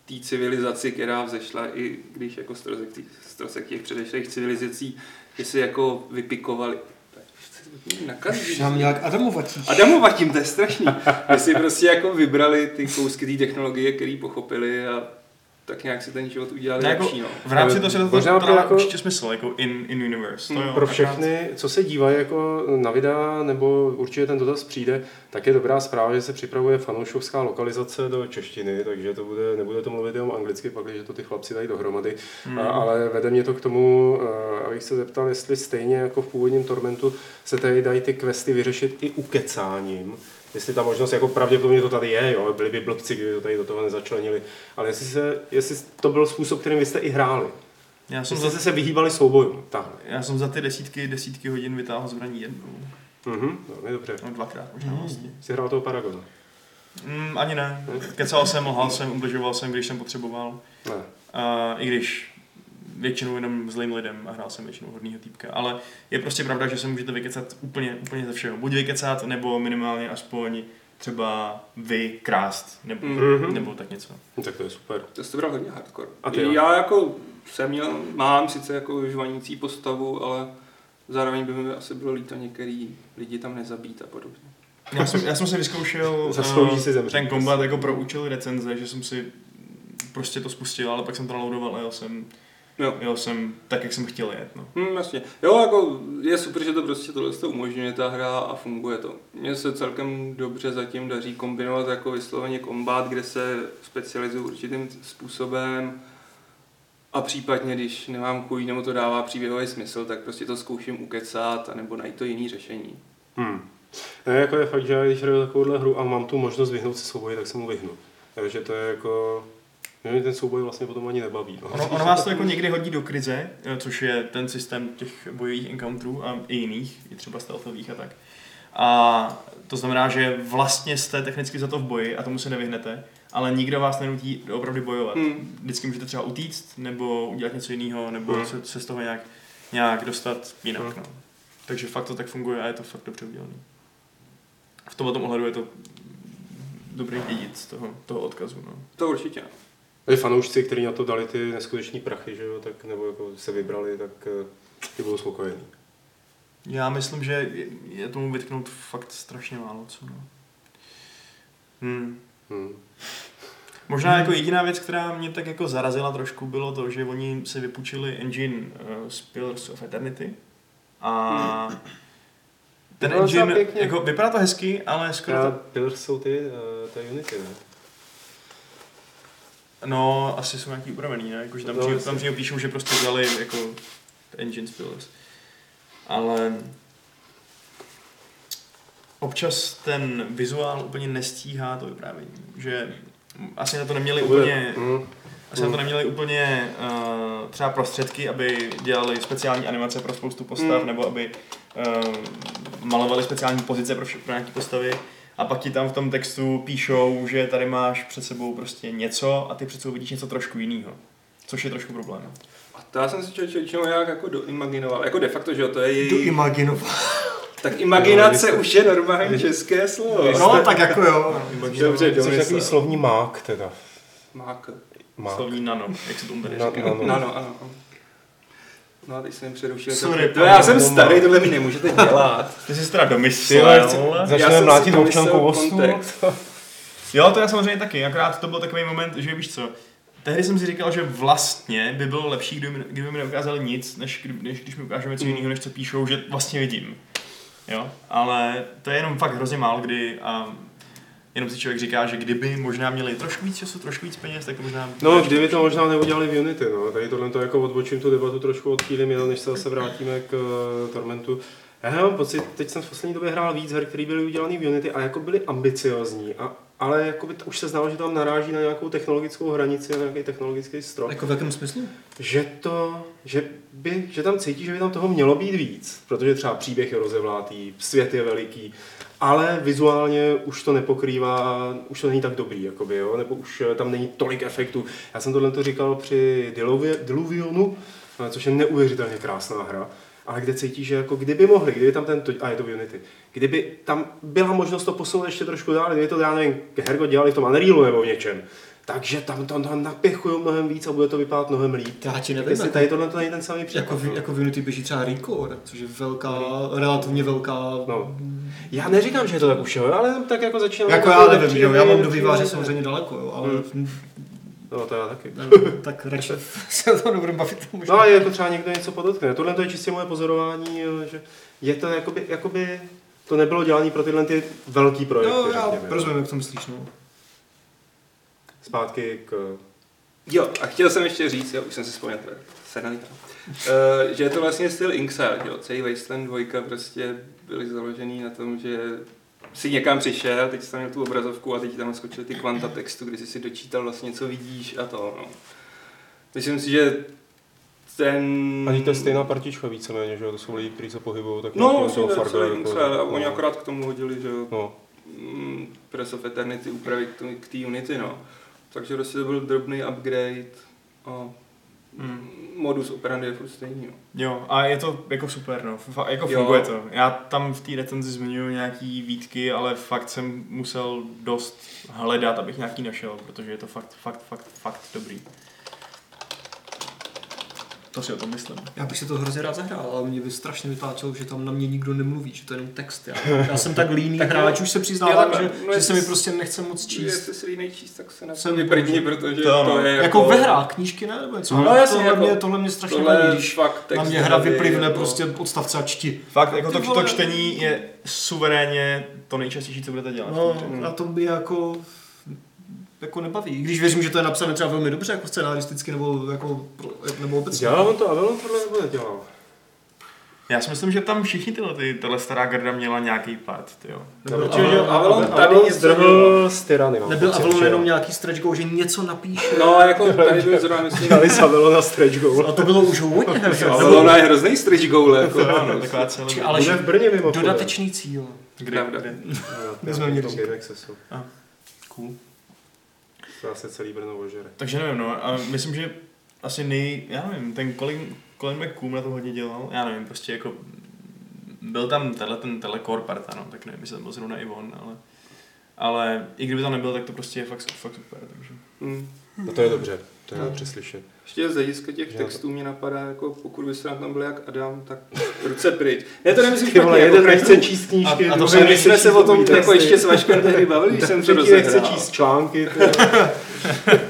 v té civilizaci, která vzešla, i když jako strosek těch, strosek těch předešlých civilizací, že si jako vypikovali. Nakazí. Nám nějak Adamovatí. Adamovatím, to je strašný. Že si prostě jako vybrali ty kousky té technologie, které pochopili a tak nějak si ten život udělali Ne, jako, lepší. No. v rámci toho se to, možná to pro jako- určitě smysl, jako in, in universe. To Hmm, jo, Pro všechny, co se dívají jako na videa, nebo určitě ten dotaz přijde, tak je dobrá zpráva, že se připravuje fanoušovská lokalizace do češtiny, takže to bude, nebude to mluvit jenom anglicky, pak když to ty chlapci dají dohromady. Hmm. A, ale vede mě to k tomu, eh, abych se zeptal, jestli stejně jako v původním Tormentu se tady dají ty questy vyřešit i ukecáním. Jestli ta možnost, jako pravděpodobně to tady je, jo, byli by blbci, kdyby to tady do toho nezačlenili, ale jestli, se, jestli to byl způsob, kterým vy jste i hráli. Já jsem, Jste za, se vyhýbali soubojům. Já jsem za ty desítky, desítky hodin vytáhl zbraní jednou. Mhm, velmi dobře. No dvakrát možná vlastně. Jsi hrál toho Paragona? Mm, ani ne. Kecal jsem, lhal jsem, ubližoval jsem, když jsem potřeboval. Ne. A I když většinou jenom zlým lidem a hrál jsem většinou hodnýho týpka. Ale je prostě pravda, že se můžete vykecat úplně, úplně ze všeho. Buď vykecat, nebo minimálně aspoň třeba vy krást, nebo, Mhm. nebo tak něco. No, tak to je super. To jste bral hodně hardcore. A ty jo? Já jako jsem měl, mám sice jako žvanící postavu, ale zároveň by mi asi bylo líto některý lidi tam nezabít a podobně. Já jsem, já jsem si vyzkoušel [laughs] eh, si zemřít. ten kombat jako pro účely recenze, že jsem si prostě to spustil, ale pak jsem to naloudoval a jel jsem, Jo. jel jsem tak, jak jsem chtěl jet. No. Hm, jasně. Jo, jako je super, že to prostě tohle to umožňuje ta hra a funguje to. Mně se celkem dobře zatím daří kombinovat jako vysloveně kombát, kde se specializuju určitým způsobem a případně, když nemám chuť nebo to dává příběhový smysl, tak prostě to zkouším ukecat nebo najít to jiný řešení. Hmm. Ne, jako je fakt, že já když hraju takovouhle hru a mám tu možnost vyhnout se souboji, tak se mu vyhnu. Takže to je jako... Mě ten souboj vlastně potom ani nebaví. No. Ono, ono vás to jako někdy hodí do krize, eh, což je ten systém těch bojových encounterů a i jiných, i třeba stealthových a tak. A to znamená, že vlastně jste technicky za to v boji a tomu se nevyhnete, ale nikdo vás nenutí opravdu bojovat. Hmm. Vždycky můžete třeba utíct, nebo udělat něco jiného, nebo Hmm. se, se z toho nějak, nějak dostat jinak. Hmm. No. Takže fakt to tak funguje a je to fakt dobře udělané. V tomhle ohledu je to dobrý dědic toho, toho odkazu. No. To určitě. Tady fanoušci, kteří na to dali ty neskuteční prachy, že jo, tak, nebo jako se vybrali, tak eh, ty budou spokojení. Já myslím, že je, tomu vytknout fakt strašně málo co. No. Hmm. Hmm. Možná jako jediná věc, která mě tak jako zarazila trošku, bylo to, že oni si vypůjčili engine uh, z Pillars of Eternity a ten engine, jako, vypadá to hezky, ale skoro to, Pillars jsou ty, uh, ta Unity, ne? No asi jsou nějaký upravený, ne? Jako, že tam, No, jasně. tam přímo píšou, že prostě vzali jako engine z Pillars. Ale občas ten vizuál úplně nestíhá to vyprávění, že asi na to neměli bude- úplně Hmm. Asi na to neměli úplně uh, třeba prostředky, aby dělali speciální animace pro spoustu postav, Hmm. nebo aby uh, malovali speciální pozice pro, vše- pro nějaké postavy. A pak ti tam v tom textu píšou, že tady máš před sebou prostě něco a ty před sebou vidíš něco trošku jiného. Což je trošku problém. A to já jsem si člověk většinou nějak jako doimaginoval. Jako de facto, že jo, to je její... imaginovat. Tak imaginace jste- už je normální české slovo. No, tak jako jo. Dobře, jsi Domysl. takový slovní mák teda. Mák. Mák. Slovní nano, jak se tomu tady říká. nano. No, no, ano. ano. No a teď jsem přerušil. Sorry, to, já jsem starý, tohle mi nemůžete dělat. [laughs] Ty jsi teda domyslel. Já začneme jsem mlátit vostu. kontext. [laughs] Jo, to já samozřejmě taky, akorát to byl takový moment, že víš co, tehdy jsem si říkal, že vlastně by bylo lepší, kdyby, mi- kdyby mi neukázali nic, než, kdy- než když mi ukážeme něco jiného, než co píšou, že vlastně vidím. Jo, ale to je jenom fakt hrozně málo kdy a jenom si člověk říká, že kdyby možná měli trošku víc času, trošku víc peněz, tak to možná... No, kdyby to možná neudělali v Unity, no. Tady tohle to jako odbočím tu debatu trošku odchýlím, jenom než se zase vrátíme k uh, Tormentu. Já mám pocit, teď jsem v poslední době hrál víc her, které byly udělané v Unity a jako byly ambiciozní, a, ale jako by to, už se znalo, že tam naráží na nějakou technologickou hranici, na nějaký technologický strop. Jako v jakém smyslu? Že to, že, by, že tam cítí, že by tam toho mělo být víc, protože třeba příběh je rozevlátý, svět je veliký, ale vizuálně už to nepokrývá, už to není tak dobrý, jakoby, jo? nebo už eh, tam není tolik efektů. Já jsem tohle to říkal při Diluvi- Diluvionu, eh, což je neuvěřitelně krásná hra, ale kde cítí, že jako kdyby mohli, kdyby tam ten, a je to v Unity, kdyby tam byla možnost to posunout ještě trošku dál, kdyby to, já nevím, Hergo dělali v tom Unrealu nebo v něčem, takže tam to, napěchují mnohem víc a bude to vypadat mnohem líp. Já ti nevím, jestli jako, tady tohle to není ten samý případ. jako, v, no. jako v Unity běží třeba Recore, což je velká, relativně velká... No. Já neříkám, že je to tak už, jo, ale tak jako začínám... Jako já nevím, jo, já mám do výváře samozřejmě daleko, jo, ale Hmm. No to já taky. no, [laughs] tak radši se o tom nebudeme bavit. Možná. No a jako třeba někdo něco podotkne. Tohle to je čistě moje pozorování, že je to jakoby, jakoby to nebylo dělané pro tyhle ty velký projekty, No, já řekněme. rozumím, jak to myslíš, no. Zpátky k... Jo, a chtěl jsem ještě říct, jo, už jsem si vzpomněl, to je senalita. Uh, že je to vlastně styl Inxile, jo, celý Wasteland 2 prostě byly založený na tom, že si někam přišel, teď jsi tam měl tu obrazovku a teď tam skočily ty kvanta textu, kdy jsi si dočítal vlastně, co vidíš a to, no. Myslím si, že ten... Ani to je stejná partička víceméně, že jo, to jsou lidi, kteří se pohybují, tak No, nějaký vlastně to je Fargo jako- a oni no. akorát k tomu hodili, že jo, No, mm, Press of Eternity úpravy k tomu- k té Unity, no. Takže prostě to byl drobný upgrade a Hmm. modus operandi je furt stejný, no. Jo, a je to jako super, no. Fa- jako Jo. funguje to. Já tam v té recenzi zmiňuji nějaký výtky, ale fakt jsem musel dost hledat, abych nějaký našel, protože je to fakt, fakt, fakt, fakt dobrý. To si o tom myslím. Já bych si to hrozně rád zahrál, ale mě by strašně vytáčelo, že tam na mě nikdo nemluví, že to je jenom text. Já, já jsem tak líný Tak hráč, už se přiznávám, že, No, že se mi prostě nechce moc číst. Jestli si línej číst, tak se na Jsem vyprdni, protože To to, je Jako ve hrách, knížky ne? Nebo něco. No, jasně, tohle, jako- mě, tohle mě strašně tohle vadí, když fakt na mě hra vyplivne jako- prostě odstavce a čti. Fakt, jako to, to čtení je suverénně to nejčastější, co budete dělat. No, Hmm. a to by jako jako nebaví. I Když věřím, že to je napsané třeba velmi dobře, jako scenaristicky, nebo, jako, nebo obecně. dělal on to, Avalon tohle nebo nedělal? Já si myslím, že tam všichni tyhle, ty, tahle stará garda měla nějaký pad, jo. Nebyl že Avalon- Avalon tady Avalon něco zdrhl z tyrany, mám Nebyl Avalon jenom nějaký stretch goal, že něco napíše. No, jako tady byl [laughs] zrovna, myslím, Dali z Avalona stretch goal. A to bylo už hodně, [laughs] Avalona je hrozný stretch goal, jako. Ano, taková celá... Či- ale Bude v Brně mimo. dodatečný cíl. Kde, kde? My jsme měli v Cool. Zase celý Brno ožere. Takže nevím, no, a myslím, že asi nej, já nevím, ten Colin, Colin McCoom na to hodně dělal, já nevím, prostě jako byl tam tenhle ten telecore parta, no, tak nevím, jestli tam byl zrovna i on, ale, ale i kdyby tam nebyl, tak to prostě je fakt, fakt super, takže. Hmm. No to je dobře, to je dobře slyšet. Ještě z hlediska těch textů mě napadá, jako pokud by se tam byl jak Adam, tak ruce pryč. Ne, to nemyslím Ty vole, špatně, jeden jako nechce číst knížky, A- a to se- My jsme se o tom jako ještě s Vaškem tehdy bavili, když jsem to Třetí nechce rozehrál. číst články.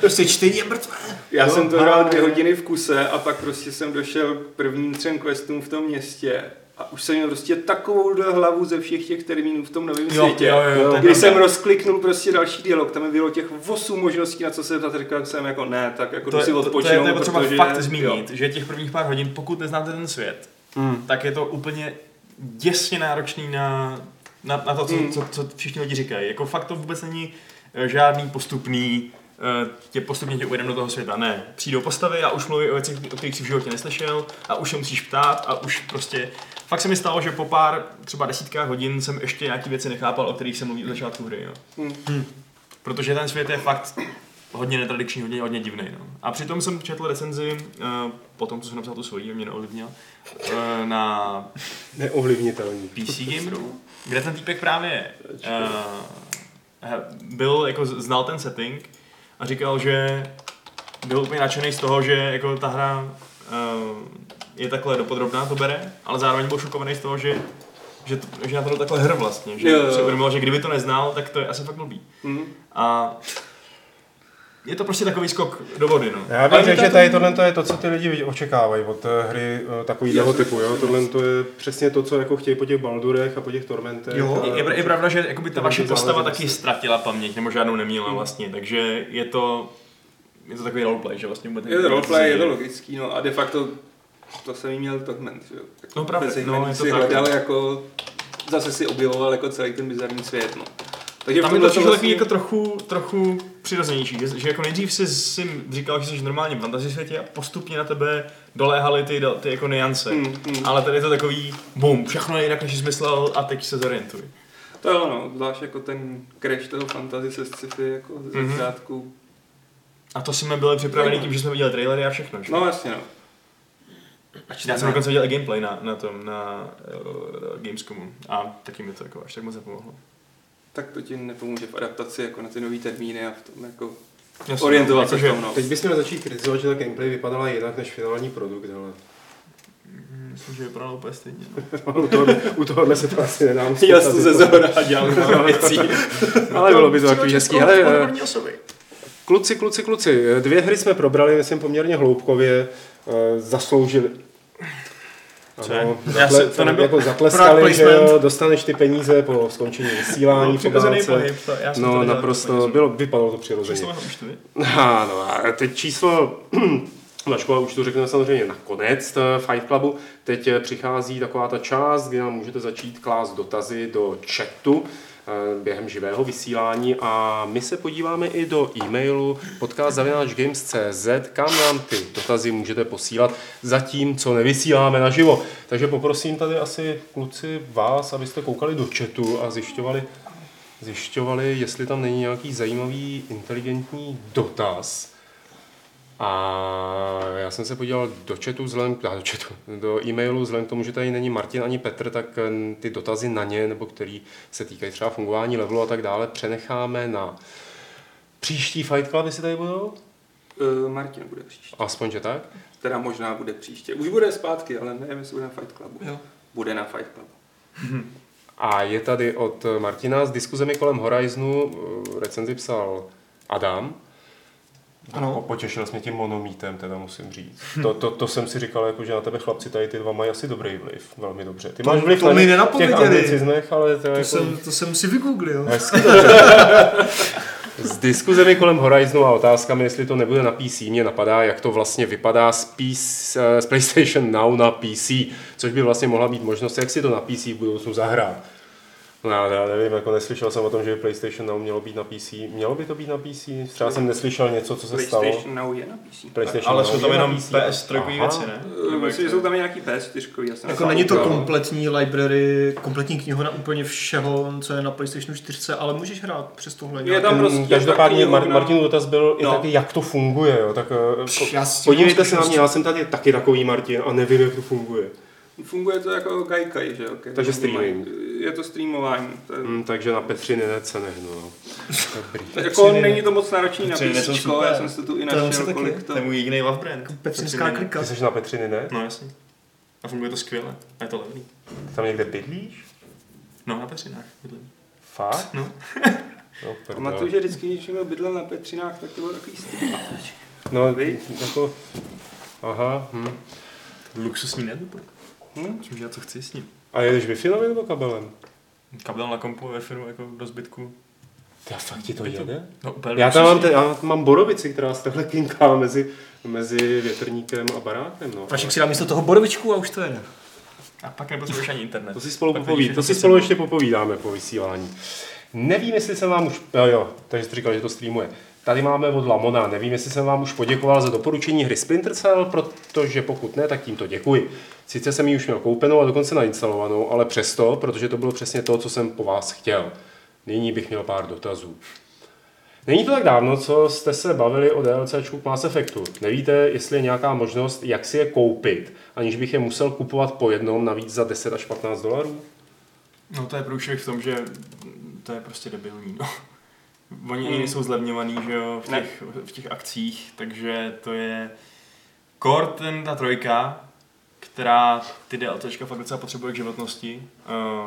Prostě [laughs] čtení je mrtvé. Já No, jsem to hrál dvě hodiny v kuse a pak prostě jsem došel k prvním třem questům v tom městě a už jsem měl prostě takovou hlavu ze všech těch termínů v tom novém světě. jo, jo, ten Když jsem rozkliknul prostě další dialog, tam bylo těch 8 možností, na co se ptat, říkal jsem jako ne, tak jako To si to, to, to je potřeba protože- fakt zmínit, že těch prvních pár hodin, pokud neznáte ten svět, Hmm. tak je to úplně děsně náročný na, na, na to, co, Hmm. co, co všichni lidi říkají. Jako fakt to vůbec není eh, žádný postupný, eh, tě postupně tě uvedeme do toho světa. Ne, přijdou postavy a už mluví o věcech, o kterých jsi v životě neslyšel a už se musíš ptát a už prostě... Fakt se mi stalo, že po pár třeba desítkách hodin jsem ještě nějaký věci nechápal, o kterých se mluví od začátku hry. Jo. Hmm. Protože ten svět je fakt hodně netradiční, hodně, hodně divný. No. A přitom jsem četl recenzi, uh, po tom, co jsem napsal tu svoji, mě neovlivnil, uh, na Neovlivnitelný. PC Gameru, kde ten týpek právě uh, byl, jako znal ten setting a říkal, že byl úplně nadšený z toho, že jako ta hra uh, je takhle dopodrobná, to bere, ale zároveň byl šokovaný z toho, že že, to, že na to byl takhle hr vlastně, že Jo, jo. si uvědomil, že kdyby to neznal, tak to je asi fakt blbý. Hmm. A je to prostě takový skok do vody, no. Já bych řekl, že tady tohle to je to, co ty lidi očekávají od eh, hry eh, takového typu. Jo? Tohle to je přesně to, co jako chtějí po těch Baldurech a po těch Tormentech. Jo, a- Je, je, je pravda, že jakoby ta vaše postava taky vlastně. ztratila paměť, nebo žádnou neměla vlastně, takže je to, je to takový roleplay, že vlastně vůbec Je to roleplay, je to logický, no a de facto to jsem jí měl Torment, že jo. Tak No právě, no, je to si tak. hledal jako, zase si objevoval jako celý ten bizarní svět, no. Takže v Tam je to vlastně... jako trochu, trochu přirozenější, že, že jako nejdřív si, si říkal, že jsi v normálním fantasy světě a postupně na tebe doléhaly ty, ty jako niance. Hmm, hmm. Ale tady je to takový bum, všechno je jinak, než jsi myslel a teď se zorientuj. To je ono, zvlášť jako ten crash toho fantasy se sci-fi jako ze Mhm. začátku. A to jsme byli připraveni tím, že jsme viděli trailery a všechno. Že? No jasně, no. Já jsem dokonce viděl i gameplay na, na tom, na uh, Gamescomu a taky mi to jako až tak moc nepomohlo. Tak to ti nepomůže v adaptaci jako na ty nový termíny a v tom jako Jasně, orientovat se v tom, no. Teď bys měl začít kritizovat, že ta gameplay vypadala jinak než finální produkt, ale Mm, Myslím, že vypadalo úplně stejně. [laughs] u, toho, u tohohle se to asi nedám [laughs] Já jsem ze zhora a dělal [laughs] věcí. Ale bylo by to takový hezký. Hele, eh, kluci, kluci, kluci, dvě hry jsme probrali, myslím, poměrně hloubkově, eh, zasloužili. Ano, Já zatle, se- to nebyl jako zatleskali, že jo, dostaneš ty peníze po skončení vysílání po Přirozený dálce. pohyb, to- já jsem to No, nedělal, naprosto, to bylo, vypadalo to přirozeně. Číslo to vy? [laughs] Ano, a teď číslo [clears throat] na škole už to řekneme samozřejmě nakonec Fight Clubu. Teď eh, přichází taková ta část, kdy nám můžete začít klást dotazy do chatu. Eh, během živého vysílání a my se podíváme i do e-mailu podcast.games.cz, kam nám ty dotazy můžete posílat zatím, co nevysíláme naživo. Takže poprosím tady asi kluci vás, abyste koukali do chatu a zjišťovali, zjišťovali, jestli tam není nějaký zajímavý, inteligentní dotaz. A já jsem se podíval do chatu, vzhledem, a do, chatu, do e-mailu, vzhledem k tomu, že tady není Martin ani Petr, tak eh, ty dotazy na ně, nebo který se týkají třeba fungování levelu a tak dále, přenecháme na příští Fight Club, jestli tady budou? Uh, Martin bude příště. Aspoň, že tak? Teda možná bude příště. Už bude zpátky, ale nevím, jestli bude na Fight Clubu. Jo. Bude na Fight Clubu. A je tady od Martina s diskuzemi kolem Horizonu, eh, recenzi psal Adam. Ano. Po- Potěšil jsi mě tím monomítem, teda musím říct. To, to, to jsem si říkal, jako, že na tebe chlapci tady ty dva mají asi dobrý vliv, velmi dobře. Ty To- máš vliv to mi těch nenapověděli. anglicizmech, ale to, To, jako, jsem, to jsem si vygooglil. Hezky. [laughs] S diskuzemi kolem Horizonu a otázkami, jestli to nebude na PC, mě napadá, jak to vlastně vypadá z, PC, z PlayStation Now na PC, což by vlastně mohla být možnost, jak si to na PC v budoucnu zahrát. No já, nevím, jako neslyšel jsem o tom, že by PlayStation Now mělo být na PC. Mělo by to být na PC? Třeba jsem neslyšel něco, co se stalo. PlayStation Now je na PC. PlayStation Ale Now jsou tam jenom PC. PS3 Aha. věci, ne? Myslím, že jsou tam nějaký PS4, já jsem Jako sám není to kompletní library, kompletní knihovna úplně všeho, co je na PlayStation 4, ale můžeš hrát přes tohle. Je tam prostě Každopádně Mar- Martinův dotaz byl i No. taky, jak to funguje. Jo? Tak, eh, po- tím podívejte se na mě, já jsem tady taky takový Martin a nevím, jak to funguje. Funguje to jako Gaikai, že jo? Okay. Takže streaming. Je to streamování. To je, Hmm, takže na Petřiny se nehnu. No. Dobrý. jako Petřiny. není to moc náročný na PC, já jsem si to tu i To našel, se taky. kolik to... To je můj jediný love brand. Petřinská Petřiny. klika. Ty jsi na Petřiny, ne? No jasně. A funguje to skvěle. A je to levný. Tam někde bydlíš? No na Petřinách. bydlím. Fakt? No. [laughs] No, Pamatuju, že vždycky, když někdo bydlel na Petřinách, tak to bylo takový styl. no Vy? jako... Aha, hm. Luxusní netbook. Hm? Můžu dělat, co chci s ním. A jedeš Wi-Fi nebo kabelem? Kabel na kompu ve firmu jako do zbytku. Ty a fakt ti to jede? No úplně Já tam mám, te, já mám borovici, která se takhle kinká mezi, mezi větrníkem a barákem. No. Vašek si dá místo toho borovičku a už to jede. A pak nepotřebuješ ani internet. To si spolu, Pak popoví, to si spolu ještě popovídáme po vysílání. Nevím, jestli jsem vám už... Jo, jo, takže jsi říkal, že to streamuje. Tady máme od Lamona. Nevím, jestli jsem vám už poděkoval za doporučení hry Splinter Cell, protože pokud ne, tak tímto děkuji. Sice jsem ji už měl koupenou a dokonce nainstalovanou, ale přesto, protože to bylo přesně to, co jsem po vás chtěl. Nyní bych měl pár dotazů. Není to tak dávno, co jste se bavili o DLCčku k Mass Effectu. Nevíte, jestli je nějaká možnost, jak si je koupit, aniž bych je musel kupovat po jednom, navíc za 10 až 15 dolarů? No to je průšvih v tom, že to je prostě debilní, no. Oni ani Hmm. nejsou zlevňovaný, že jo, v Ne. těch, v těch akcích, takže to je core ten, ta trojka, která ty DLCčka fakt docela potřebuje k životnosti,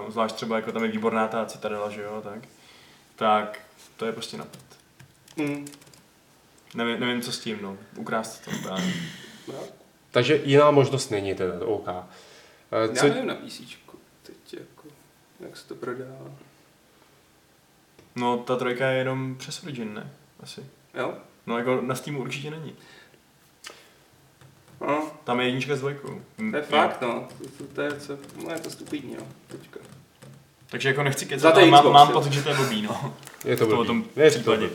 uh, zvlášť třeba jako tam je výborná ta Citadela, že jo, tak, tak to je prostě napad. Hm. Nevím, nevím, co s tím, no, ukrást to právě. No, Takže jiná možnost není teda, OK. Já Co, nevím na PC, teď jako, jak se to prodává. No, ta trojka je jenom přes Origin, ne? Asi. Jo? No, jako na Steamu určitě není. No, Tam je jednička s dvojkou. to je fakt, no. To, to, to je, co, no, je to stupidní, no. Teďka. Takže jako nechci kecat, to ale mám, mám pocit, že to je blbý, no. je to to blbý. tom Je to blbý.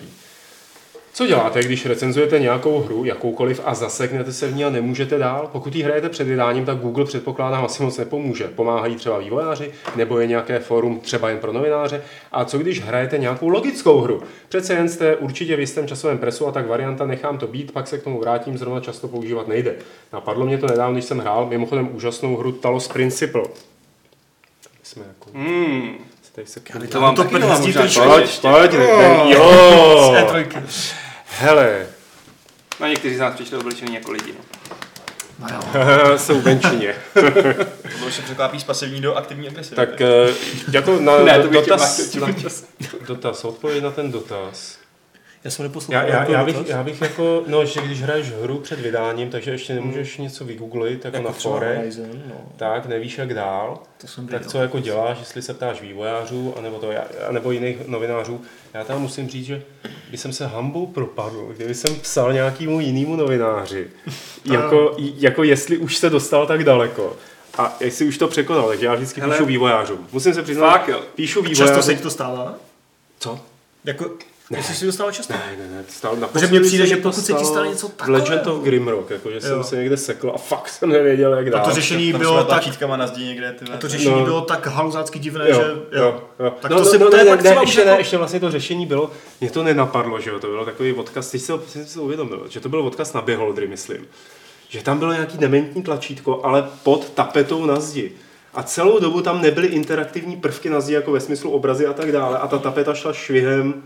Co děláte, když recenzujete nějakou hru, jakoukoliv, a zaseknete se v ní a nemůžete dál? Pokud ji hrajete před vydáním, tak Google předpokládám asi moc nepomůže. Pomáhají třeba vývojáři, nebo je nějaké fórum třeba jen pro novináře. A co když hrajete nějakou logickou hru? Přece jen jste určitě v jistém časovém presu a tak varianta nechám to být, pak se k tomu vrátím, zrovna často používat nejde. Napadlo mě to nedávno, když jsem hrál mimochodem úžasnou hru Talos Principle. Jsme jako... Hmm. Tady se To mám to taky prdí mám zdí možná tričko. čas. Pojď, pojď, jo! E3. Hele, No někteří z nás přišli oblečení jako lidi, no. No jo. [laughs] jsou venčině. [laughs] To bylo, že překlápí z pasivní do aktivní agresivity. Tak jako na Ne, to dotaz, čas. dotaz, odpověď na ten dotaz. Já jsem Já, neposlouchal. já, jako já, bych, já bych jako, no, že když hraješ hru před vydáním, takže ještě nemůžeš něco vygooglit jako, jako na fore, Horizon, no. tak nevíš jak dál, To jsem tak co jako děláš, jestli se ptáš vývojářů, anebo, to, já- anebo jiných novinářů. Já tam musím říct, že by jsem se hambou propadl, kdyby jsem psal nějakému jinému novináři, [laughs] jako, jako jestli už se dostal tak daleko. A jestli už to překonal, takže já vždycky Hele. píšu vývojářům. Musím se přiznat, Fakt jo. píšu Často se vývojářům. ti to stává? Co? Jako, jestli si to stává často? Ne, ne, ne, stalo, na Protože mně přijde, se že pokud se ti stalo něco V takového- Legend of Grimrock, jakože jsem Jo. se někde sekl a fakt jsem nevěděl, jak A dál. to řešení Tam bylo tak, na zdi někde, ty a to řešení No. bylo tak haluzácky divné, Jo, že jo, jo. Tak no, to no, si- no, ne, pak ne, už ještě, jako- ne, ještě vlastně to řešení bylo, mě to nenapadlo, že jo, to bylo takový odkaz, teď jsem si to uvědomil, že to byl odkaz na Beholdry, myslím. Že tam bylo nějaký dementní tlačítko, ale pod tapetou na zdi. A celou dobu tam nebyly interaktivní prvky na zdi, jako ve smyslu obrazy a tak dále. A ta tapeta šla švihem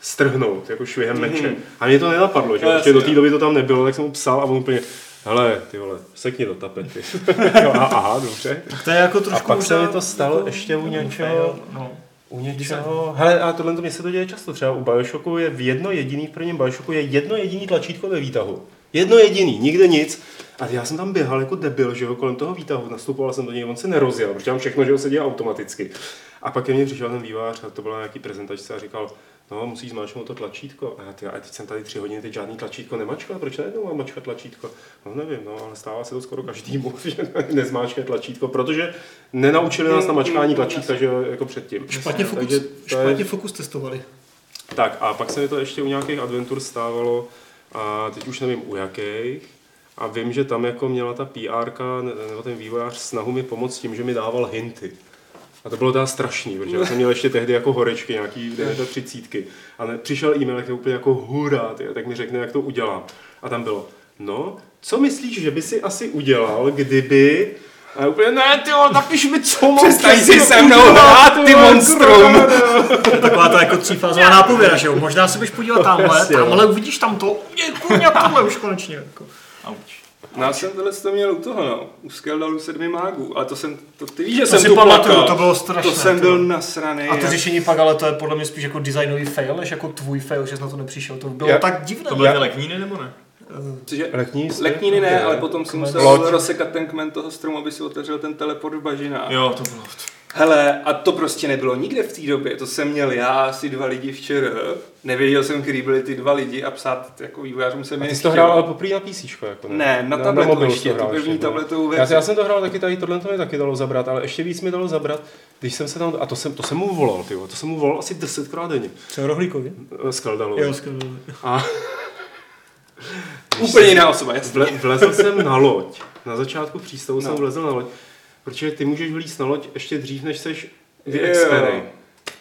strhnout, jako švihem meče. A mě to nenapadlo, že No, ještě do té doby to tam nebylo, tak jsem mu psal a on úplně, hele, ty vole, sekni do tapety. [laughs] Jo, a- Aha, dobře. to je jako A trošku pak se mi to stalo jako- ještě u jako něčeho, No. u něčeho, hele, a tohle to mě se to děje často, třeba u Bioshocku je v jedno jediný, v prvním Bioshocku je jedno jediný tlačítko ve výtahu. Jedno jediný, nikde nic. A já jsem tam běhal jako debil, že jo, kolem toho výtahu, nastupoval jsem do něj, on se nerozjel, protože tam všechno, že jo, se děje automaticky. A pak ke mně přišel ten vývář, a to byla nějaký prezentačce a říkal, no, musíš zmáčknout to tlačítko. A já, ty, a teď jsem tady tři hodiny, teď žádný tlačítko nemačkal, proč najednou mám mačkat tlačítko? No nevím, no, ale stává se to skoro každému, [laughs] že nezmáčkne tlačítko, protože nenaučili nás na mačkání tlačítka, že jako předtím. Špatně fokus, Takže špatně je, fokus testovali. tak a pak se mi to ještě u nějakých adventur stávalo, a teď už nevím u jakých, a vím, že tam jako měla ta PR nebo ten vývojář snahu mi pomoct tím, že mi dával hinty. A to bylo teda strašný, protože já jsem měl ještě tehdy jako horečky, nějaký 39. A ne, přišel e-mail, jak je úplně jako hurá, tyjo, tak mi řekne, jak to udělám. A tam bylo, no, co myslíš, že by si asi udělal, kdyby... A úplně, ne, ty jo, napiš mi, co mám Přestaň si se mnou hrát, ty monstrum. To taková ta jako třífázová nápověda, že jo? Možná se budeš podívat tamhle, Jasně, no. tamhle uvidíš tam to, je kurňa tohle už konečně. Jako. Auč. No, já jsem tohle to měl u toho, no. U Skeldalu sedmi mágů. Ale to jsem, to, ty víš, že To jsem si tu pamatuju, plakal. to bylo strašné. To jsem to. byl nasraný. A to jak- řešení pak, ale to je podle mě spíš jako designový fail, než jako tvůj fail, že jsi na to nepřišel. To bylo Já- tak divné. To byly Já- ty lekníny nebo ne? Cože? Lekní? Lekníny ne, Ne. ale potom jsem musel rozsekat ten kmen toho stromu, aby si otevřel ten teleport v bažinách. Jo, to bylo. Hele, a to prostě nebylo nikde v té době. To jsem měl já, asi dva lidi včera. Nevěděl jsem, kdy byli ty dva lidi a psát jako vývojářům jsem A ty jsi to hrál ale poprvé na PC, jako ne? Ne, na tabletu mobilu ještě, to první ještě, no. tabletovou Já, verzi. já, jsem to hrál taky tady, tohle to mi taky dalo zabrat, ale ještě víc mi dalo zabrat, když jsem se tam, a to jsem, to jsem mu volal, tyjo, to jsem mu volal asi desetkrát denně, Co Rohlíkovi? eh, Skaldalu. Jo, skvělé. A Úplně jiná osoba, jasně. vle, vlezl jsem na loď, na začátku přístavu jsem No. vlezl na loď, protože ty můžeš vlízt na loď ještě dřív, než seš vyexperej.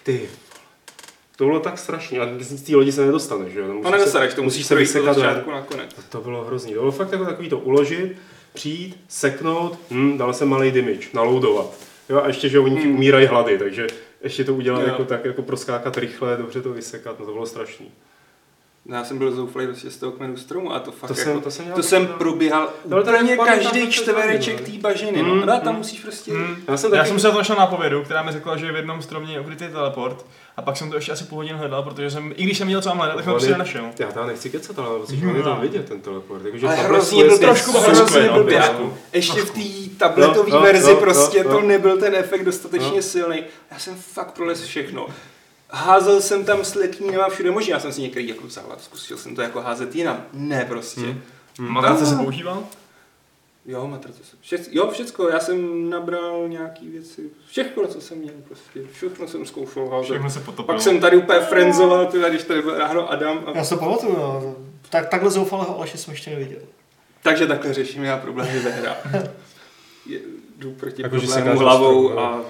Ty, to bylo tak strašně, a z té lodi se nedostaneš, že jo? To nedostaneš, to musíš se vysekat ven. začátku na konec. To bylo hrozný. To bylo fakt jako takový to uložit, přijít, seknout, hm, dal jsem malý damage, naloudovat. Jo, a ještě, že oni ti Hmm. umírají hlady, takže ještě to udělat Jo. jako tak, jako proskákat rychle, dobře to vysekat, no to bylo strašný. No, Já jsem byl zoufalý prostě z toho kmenu stromu a to fakt To jako, jsem- to jsem to jsem no. probíhal No, úplně každý čtvereček no. té bažiny, Mm, no. A tam mm. musíš prostě... Já jsem Já taky, jsem se na to našel nápovědu, která mi řekla, že v jednom stromě je ukrytý teleport. A pak jsem to ještě asi půl hodin hledal, protože jsem, i když jsem měl co mám hledat, tak jsem to prostě je- nenašel. já tam nechci kecat, ale vlastně, on je tam vidět ten teleport. Jakože Ale hrozně svoje- blbě, trošku hrozně no, blbě. Ještě v té tabletové No, no, verzi no, prostě no, to no. nebyl ten efekt dostatečně silný. Já jsem fakt prolez všechno. Házel jsem tam s leknínama všude možně, já jsem si některý jako vzal a zkusil jsem to jako házet jinam. Ne prostě. Hmm. Matrace se používal? Jo, matrace. jsem- Všec, jo, všecko, já jsem nabral nějaký věci, všechno, co jsem měl prostě, všechno jsem zkoušel házet. Všechno se potopilo. Pak jsem tady úplně frenzoval, tyhle, když tady byl ráno Adam. A... Já se pamatuju, no. Tak, takhle zoufalého Aleše jsem ještě neviděl. Takže takhle řeším já problémy ve hrách. Je- Jdu proti Jako, problému hlavou strom, a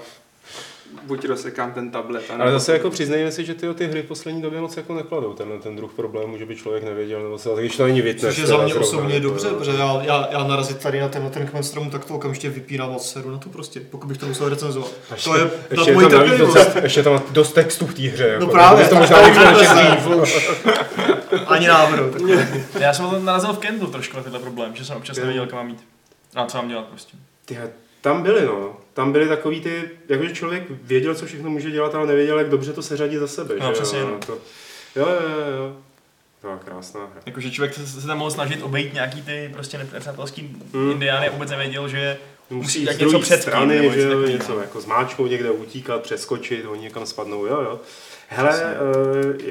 buď rozsekám ten tablet. Ale zase jako přiznejme si, že ty, ty hry v poslední době moc jako nekladou tenhle ten druh problémů, že by člověk nevěděl, nebo se, když to není witness. Což je za mě osobně jako, dobře, protože já, já, já narazit tady na ten, na ten kmen stromu, tak to okamžitě vypínám od seru na to prostě, pokud bych to musel recenzovat. To je ještě je tam navíc docela- ještě tam dost textů v té hře. Jako, No právě, to tak možná ještě. [laughs] Ani náhodou. Tak. Já jsem to narazil v Kendlu trošku na tenhle problém, že jsem občas nevěděl, kam mám jít. A co mám dělat prostě. Tyhle, tam byly, no. Tam byly takový ty, jakože člověk věděl, co všechno může dělat, ale nevěděl, jak dobře to seřadit za sebe. No, že přesně, jo? no. To, jo, jo, jo. To byla krásná hra. Jakože člověk se, se tam mohl snažit obejít nějaký ty prostě nepřátelský Mm. indiány a vůbec nevěděl, že Musí jít něco před tím, strany, nebo že něco jo, něco jako zmáčknout někde, utíkat, přeskočit, oni někam spadnou, jo, jo. Hele,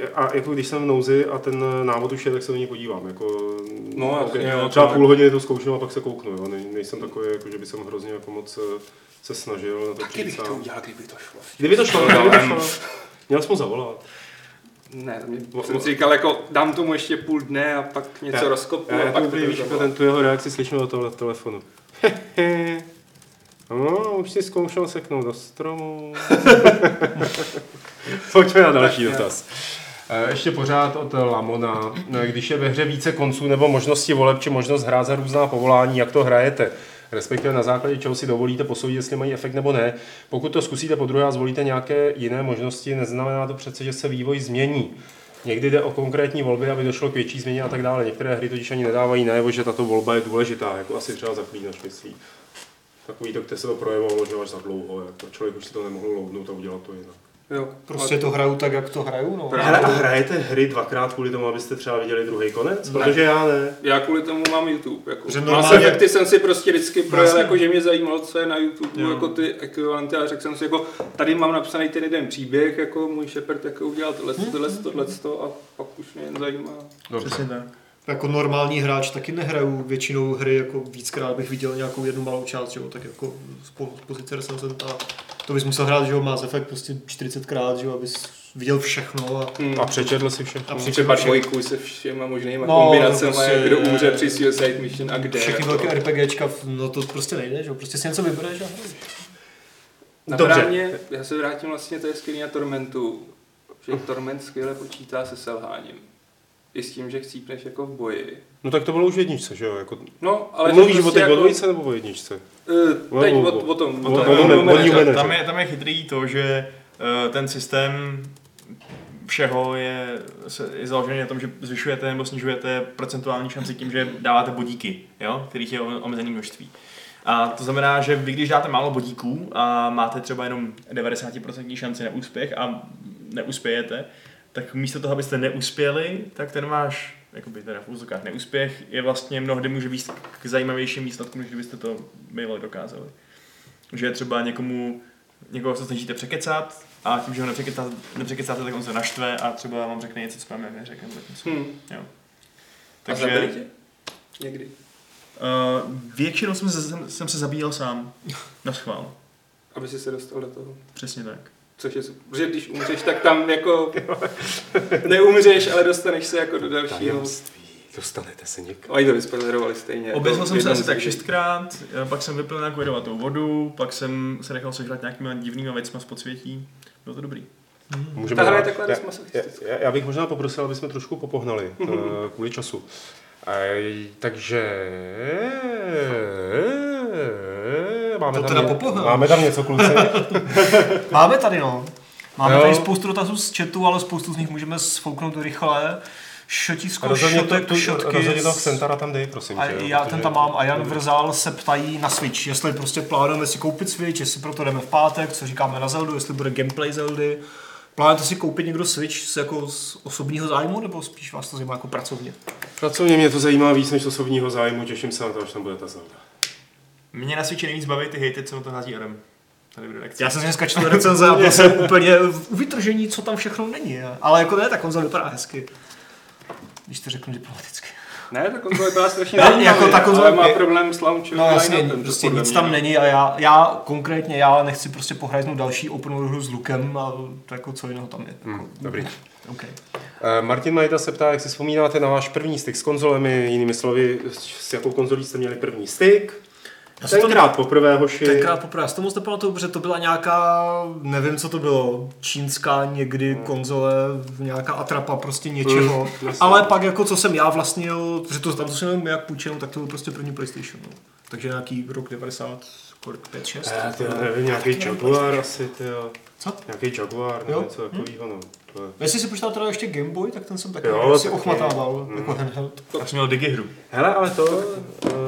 eh, a jako když jsem v nouzi a ten návod už je, tak se do něj podívám. Jako, No, ok, jasně, jo, třeba půl hodiny to zkouším a pak se kouknu. Jo. Ne, nejsem takový, jako, že by jsem hrozně jako moc eh, se snažil na to Taky bych to udělal, kdyby to šlo. Kdyby to šlo, [laughs] kdyby to šlo. Měl jsem mu zavolat. Ne, to mě, jsem si říkal, jako dám tomu ještě půl dne a pak něco Já- rozkopu Já, a pak to úplně víš, ten, tu jeho reakci slyším do tohle telefonu. [laughs] no, už si zkoušel seknout do stromu. [laughs] Pojďme na další dotaz. Eh, Ještě pořád od Lamona. Eh, Když je ve hře více konců nebo možnosti voleb či možnost hrát za různá povolání, jak to hrajete? Respektive na základě čeho si dovolíte posoudit, jestli mají efekt nebo ne. Pokud to zkusíte po druhé a zvolíte nějaké jiné možnosti, neznamená to přece, že se vývoj změní. Někdy jde o konkrétní volby, aby došlo k větší změně a tak dále. Některé hry totiž ani nedávají najevo, že tato volba je důležitá, jako asi třeba zaklínač myslí. Takový to, kde se to projevovalo, že až za dlouho, jako člověk už si to nemohl loudnout a udělat to jinak. Jo, Prostě to hraju tak, jak to hraju, no. Právě. Hele, a hrajete hry dvakrát kvůli tomu, abyste třeba viděli druhý konec? Ne. Protože já ne. Já kvůli tomu mám YouTube. Jako. Že Mass normálně- Effecty jsem si prostě vždycky projel, Jasně. jako, že mě zajímalo, co je na YouTube, Jo. jako ty ekvivalenty a řekl jsem si, jako, tady mám napsaný ten jeden příběh, jako můj Shepard jako udělal tohle, tohle, tohle, tohle, a pak už mě jen zajímá. Přesně tak. Jako normální hráč taky nehraju většinou hry, jako víckrát bych viděl nějakou jednu malou část, že jo, tak jako z, po, z pozice recenzenta. To bys musel hrát, že jo, Mass Effect prostě 40krát, že jo, abys viděl všechno a, Hmm. A přečetl si všechno. a přečetl všechno. dvojku se všema možnýma No, no, kombinacemi, prostě- kdo umře při Suicide Mission a kde. všechny jako. velké RPGčka, no to prostě nejde, že jo, prostě si něco vybereš a hraješ. Dobře. mě, já se vrátím vlastně, to je skvělý na Tormentu, že Torment skvěle počítá se selháním. I s tím, že chcípneš jako v boji. No tak to bylo už v jedničce, že jo? Jako, No, ale mluvíš o prostě té jako, o dvojce nebo o jedničce? eh, Teď O- o, o- o tom. o- O o- tom. o- o- o- o- o- o- Tam je, tam je chytrý to, že eh, ten systém všeho je, se, je založený na tom, že zvyšujete nebo snižujete procentuální šanci tím, že dáváte bodíky, jo, kterých je omezené množství. A to znamená, že vy když dáte málo bodíků a máte třeba jenom 90% šanci na úspěch a neuspějete, tak místo toho, abyste neuspěli, tak ten váš jakoby teda v úzokách neúspěch je vlastně mnohdy může být k zajímavějším výsledkům, než kdybyste to bývali dokázali. Že třeba někomu, někoho se snažíte překecat a tím, že ho nepřekecáte, nepřekecáte tak on se naštve a třeba vám řekne něco, co vám neřekne. nebo něco. Hm. Jo. A zabili tě? Někdy. Uh, většinou jsem se, jsem, jsem se zabíjel sám. [laughs] Na schvál. Aby si se dostal do toho. Přesně tak. Což je. Protože když umřeš, tak tam jako neumřeš, ale dostaneš se jako do dalšího. Tajemství. Dostanete se někam. Oni to vyspoilerovali stejně. Jako jsem v se asi tak šestkrát, eh, pak jsem vypil nějakou jedovatou vodu, pak jsem se nechal sežrat nějakýma divnýma věcma z podsvětí. Bylo to dobrý. Můžeme Ta hra je takhle já, já, já, bych možná poprosil, aby jsme trošku popohnali eh, [laughs] kvůli času. Ej, takže... Máme To tam, teda ně- máme tam něco, kluci? [laughs] Máme tady, no. Máme Jo. tady spoustu dotazů z chatu, ale spoustu z nich můžeme sfouknout rychle. Šotisko, rozhodně, to, šotek, tu, šotky. rozhodně toho Xentara tam dej, prosím A tě. já protože- ten tam mám a Jan Vrzal se ptají na Switch, jestli prostě plánujeme si koupit Switch, jestli proto jdeme v pátek, co říkáme na Zeldu, jestli bude gameplay Zeldy. Plánujete si koupit někdo Switch z, jako z osobního zájmu, nebo spíš vás to zajímá jako pracovně? Pracovně mě to zajímá víc než z osobního zájmu, těším se na to, až tam bude ta Zelda. Mě na Switchi nejvíc baví ty hejty, co na to hází Adam. Tady v redakci. Já jsem si dneska četl [laughs] recenze a byl jsem úplně u vytržení, co tam všechno není. Ale jako ne, tak konzol vypadá hezky. Když to řeknu diplomaticky. Ne, ta konzole byla strašně Ne, zajímavá, jako ta konzole ale má je- problém s launchem. No jasně, prostě nic mě, tam není a já, já konkrétně, já nechci prostě pohrajznout další open world hru s lukem a to jako co jiného tam je. Jako, Hmm, dobrý. Okay. Eh, Martin Majda se ptá, jak si vzpomínáte na váš první styk s konzolemi, jinými slovy, s s jakou konzolí jste měli první styk? Já to Tenkrát poprvé, hoši. Tenkrát poprvé, já si to moc nepamatuju, protože to byla nějaká, nevím co to bylo, čínská někdy konzole, nějaká atrapa prostě něčeho. Mm, jasně. Ale pak jako co jsem já vlastnil, protože to tam to jsem jak půjčil, tak to byl prostě první PlayStation. No. Takže nějaký rok 90, kolik, 5, 6. Eh, ty, nevím, nějaký Jaguar asi, ty Co? Nějaký Jaguar, nebo Jo. něco takového, no. To je- Jestli si počítal teda ještě Game Boy, tak ten jsem taky Jo, jo, si taky. ochmatával. Mm. Jako handheld. Já jsem měl digihru. Hele, ale to, uh,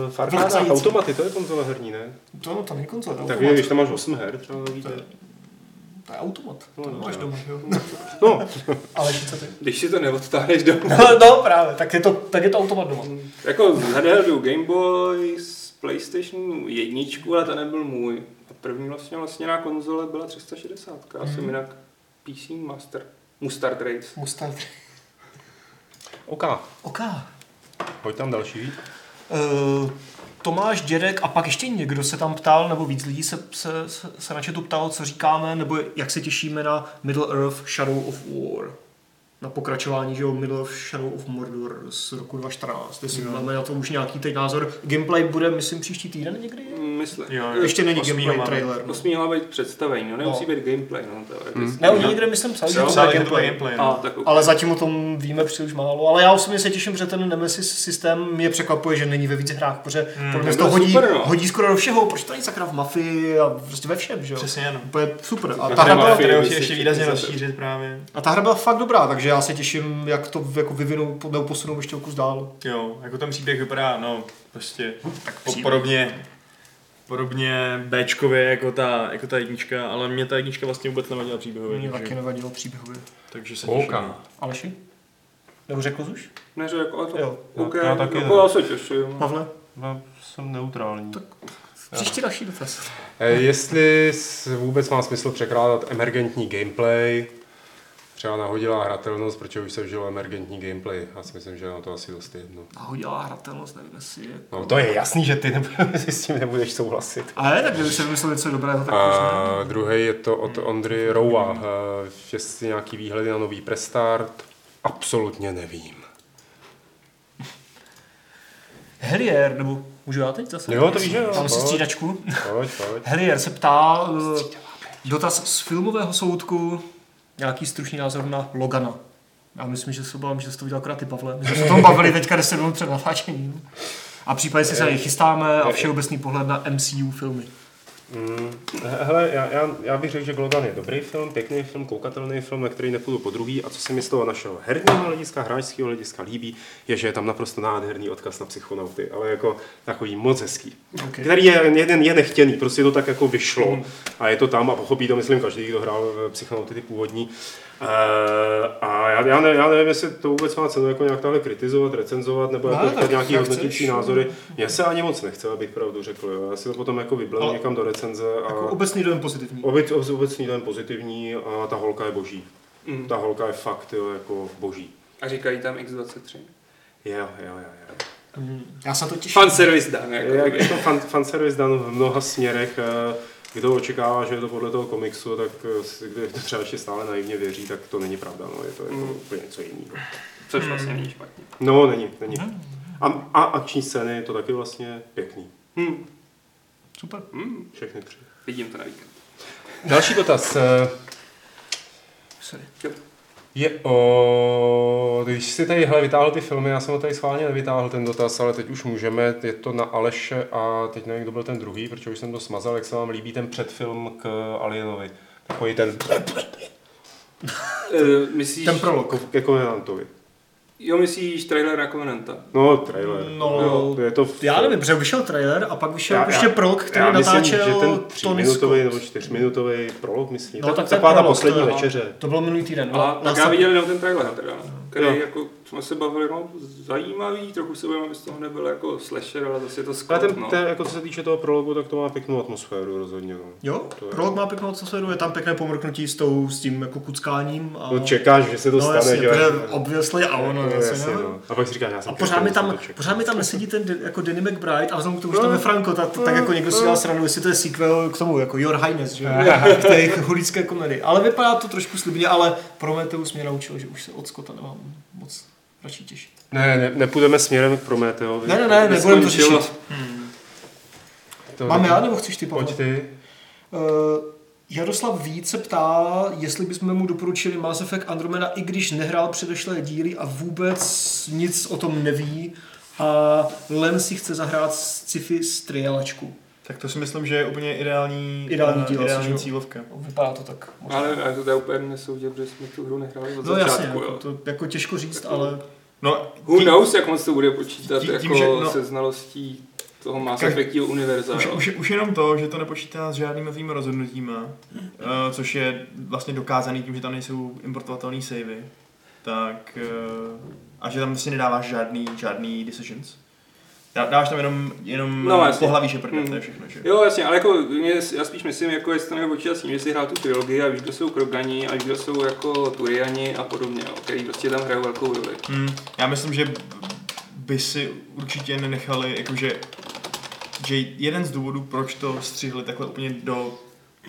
Farháda, Vlhcající. automaty, to je konzole herní, ne? To, no, to není konzole, to je Tak automat. když tam máš 8 her, třeba víte. To je- To je automat, to No, nemáš jo. doma, jo? No, [laughs] Ale co ty? Když si to neodtáhneš domů. No, [laughs] no, právě, tak je to, tak je to automat doma. jako z Handheldu Game Boy, z PlayStation jedničku, ale to nebyl můj. A první vlastně vlastně na konzole byla 360. Já jsem jinak PC Master. Mustard Race. Mustard. OK, OK. pojď tam další. Uh, Tomáš Dědek a pak ještě někdo se tam ptal, nebo víc lidí se, se, se, se na chatu ptalo, co říkáme, nebo jak se těšíme na Middle Earth Shadow of War. Na pokračování, že jo, Middle Earth Shadow of Mordor z roku 2014. Jestli máme na to už nějaký teď názor. Gameplay bude, myslím, příští týden někdy? Myslím. Jo, jo. Ještě není Osmýho gameplay trailer. No. Měla být představení, no nemusí No. být gameplay, no teoreticky. Ne, oni někde, myslím, psali, že gameplay. gameplay. A, no. tak okay. Ale zatím o tom víme příliš málo. Ale já osobně se těším, že ten Nemesis systém mě překvapuje, že není ve více hrách, protože Hmm, podle mě to hodí, super, no. hodí skoro do všeho, proč to není sakra v mafii a prostě ve všem, že jo? Přesně, no. Super. A ta, hra byla, ještě výrazně rozšířit právě. a ta hra byla fakt dobrá, takže já se těším, jak to jako vyvinou nebo posunou ještě o kus dál. Jo, jako ten příběh vypadá, no, prostě tak po, Příběh. podobně, podobně Bčkově jako ta, jako ta jednička, ale mě ta jednička vlastně vůbec nevadila příběhově, Mě taky nevadilo příběhově. takže se těším. Aleši? Nebo řekl jsi už? Neřekl, ale to Jo. OK, Já taky jako já se těším. Pavle? Já jsem neutrální. Příští další dotaz. Eh, Jestli s- vůbec má smysl překládat emergentní gameplay, třeba nahodilá hratelnost, protože už se vžilo emergentní gameplay. Já si myslím, že je na to asi dost jedno. Nahodilá hratelnost, nevím jestli jako... No to je jasný, že ty nebude, [laughs] si s tím nebudeš souhlasit. Ale tak kdyby se vymyslel něco dobrého, tak. A druhý je to od Ondry Roua. Jestli nějaký výhledy na nový prestart, absolutně nevím. [laughs] Helier, nebo můžu já teď zase? Jo, to víš, jo. Mám si střídačku. Pojď, pojď. Helier se ptá, eh, dotaz z filmového soudku, nějaký stručný názor na Logana. Já myslím, že se obávám, že jsi to viděl akorát ty, Pavle. My jsme se o tom bavili teďka 10 minut před natáčením. A případně si se chystáme a všeobecný pohled na MCU filmy. Mm, hele, já, já, já bych řekl, že Glogan je dobrý film, pěkný film, koukatelný film, na který nepůjdu po druhý. A co se mi z toho našeho herního hlediska, hráčského hlediska líbí, je, že je tam naprosto nádherný odkaz na psychonauty, ale jako takový moc hezký. Okay. Který je, jeden je nechtěný, prostě to tak jako vyšlo a je to tam a pochopí to, myslím, každý, kdo hrál v psychonauty ty původní. Uh, a já, já, ne, já nevím, jestli to vůbec má cenu jako nějak takhle kritizovat, recenzovat, nebo No, jako říkat nějaký jak hodnotící chceš. názory. Mně se ani moc nechce, abych pravdu řekl. Jo. Já si to potom jako vyblel někam do recenze a Jako obecný dojem pozitivní. obec, obecný den pozitivní a ta holka je boží. Mm. Ta holka je fakt jo, jako boží. A říkají tam X23. Jo, jo, jo, jo. Mm. Já se to těším. Fan service dan, jako. Je, je to fan, fanservice dan v mnoha směrech. eh, Kdo očekává, že je to podle toho komiksu, tak eh, si- kdo to třeba ještě stále naivně věří, tak to není pravda. No. Je to jako Mm. úplně něco jiného. Což vlastně není špatně. No, není, není. A, a akční scény je to taky vlastně pěkný. Hm. Super. Hm. Všechny tři. Vidím to na víkend. Další dotaz. Sorry. Jo. Je o... Když si tady hele, vytáhl ty filmy, já jsem ho tady schválně nevytáhl ten dotaz, ale teď už můžeme, je to na Aleše a teď nevím, kdo byl ten druhý, protože už jsem to smazal, jak se vám líbí ten předfilm k Alienovi. Takový ten myslíš, Ten prolog. jako ke Covenantovi. Jo, myslíš trailer na Covenanta? No, trailer. No, je to Já nevím, protože vyšel trailer a pak vyšel Já- ještě já- prolog, který já myslím, natáčel že ten Tony tříminutový nebo čtyřminutový prolog, myslím. No, tak tak taková ta poslední to večeře. To byl minulý týden. A No, tak nás já viděl jenom ten trailer teda, no, který Jo. jako jsme se bavili, no, zajímavý, trochu se bavím, aby z toho nebyl jako slasher, ale zase je to Ale Scott, ten, no. ten, jako co se týče toho prologu, tak to má pěknou atmosféru rozhodně. No. Jo, To je- prolog má pěknou atmosféru, je tam pěkné pomrknutí s, tou, s tím jako kuckáním. A... No čekáš, že se to no, stane, jasně, že obviously a ono, No, jasně, jasně, no. A pak si říká, já jsem A pořád mi, tam, pořád mi tam nesedí ten jako Danny McBride a vzhledem k tomu, že tam je Franco, tak, tak jako někdo si dělal sranu, jestli to je sequel k tomu, jako Your Highness, že? jo, [laughs] k té hulické komedii. Ale vypadá to trošku slibně, ale Prometheus mě naučil, že už se od Scotta nemám moc radši těšit. Ne, ne, nepůjdeme směrem k Prometeovi. Ne, ne, ne, nebudeme to řešit. To Mám já, nebo chceš ty, Pavle? Pojď ty. Uh, Jaroslav Vít se ptá, jestli bychom mu doporučili Mass Effect Andromeda, i když nehrál předešlé díly a vůbec nic o tom neví a len si chce zahrát sci-fi střílečku. Tak to si myslím, že je úplně ideální, Ideální eh, díl, ideální cílovka. Vypadá to tak. možná. Ale ale to je úplně nesoudě, protože jsme tu hru nehráli od No jasně, začátku, jako, jo. to jako těžko říct, ale No, Who tím- knows, jak moc to bude počítat tím- jako tím, že- no- se znalostí toho Mass Effectního univerza. Už, jo. už, už jenom to, že to nepočítá s žádnými tvými rozhodnutíma, uh, což je vlastně dokázaný tím, že tam nejsou importovatelné savey, tak uh, a že tam vlastně nedáváš žádný, žádný decisions, Dá, dáš tam jenom, jenom No, jasně. pohlaví šeprde, Hmm. to je všechno, že? Jo, jasně, ale jako mě, já spíš myslím, jako jestli to nebo počítat s tím, že si hrál tu trilogii a víš, kdo jsou Krogani a víš, kdo jsou jako Turiani a podobně, jo, který prostě tam hrajou velkou roli. Hmm. Já myslím, že by si určitě nenechali, jakože že jeden z důvodů, proč to střihli takhle úplně do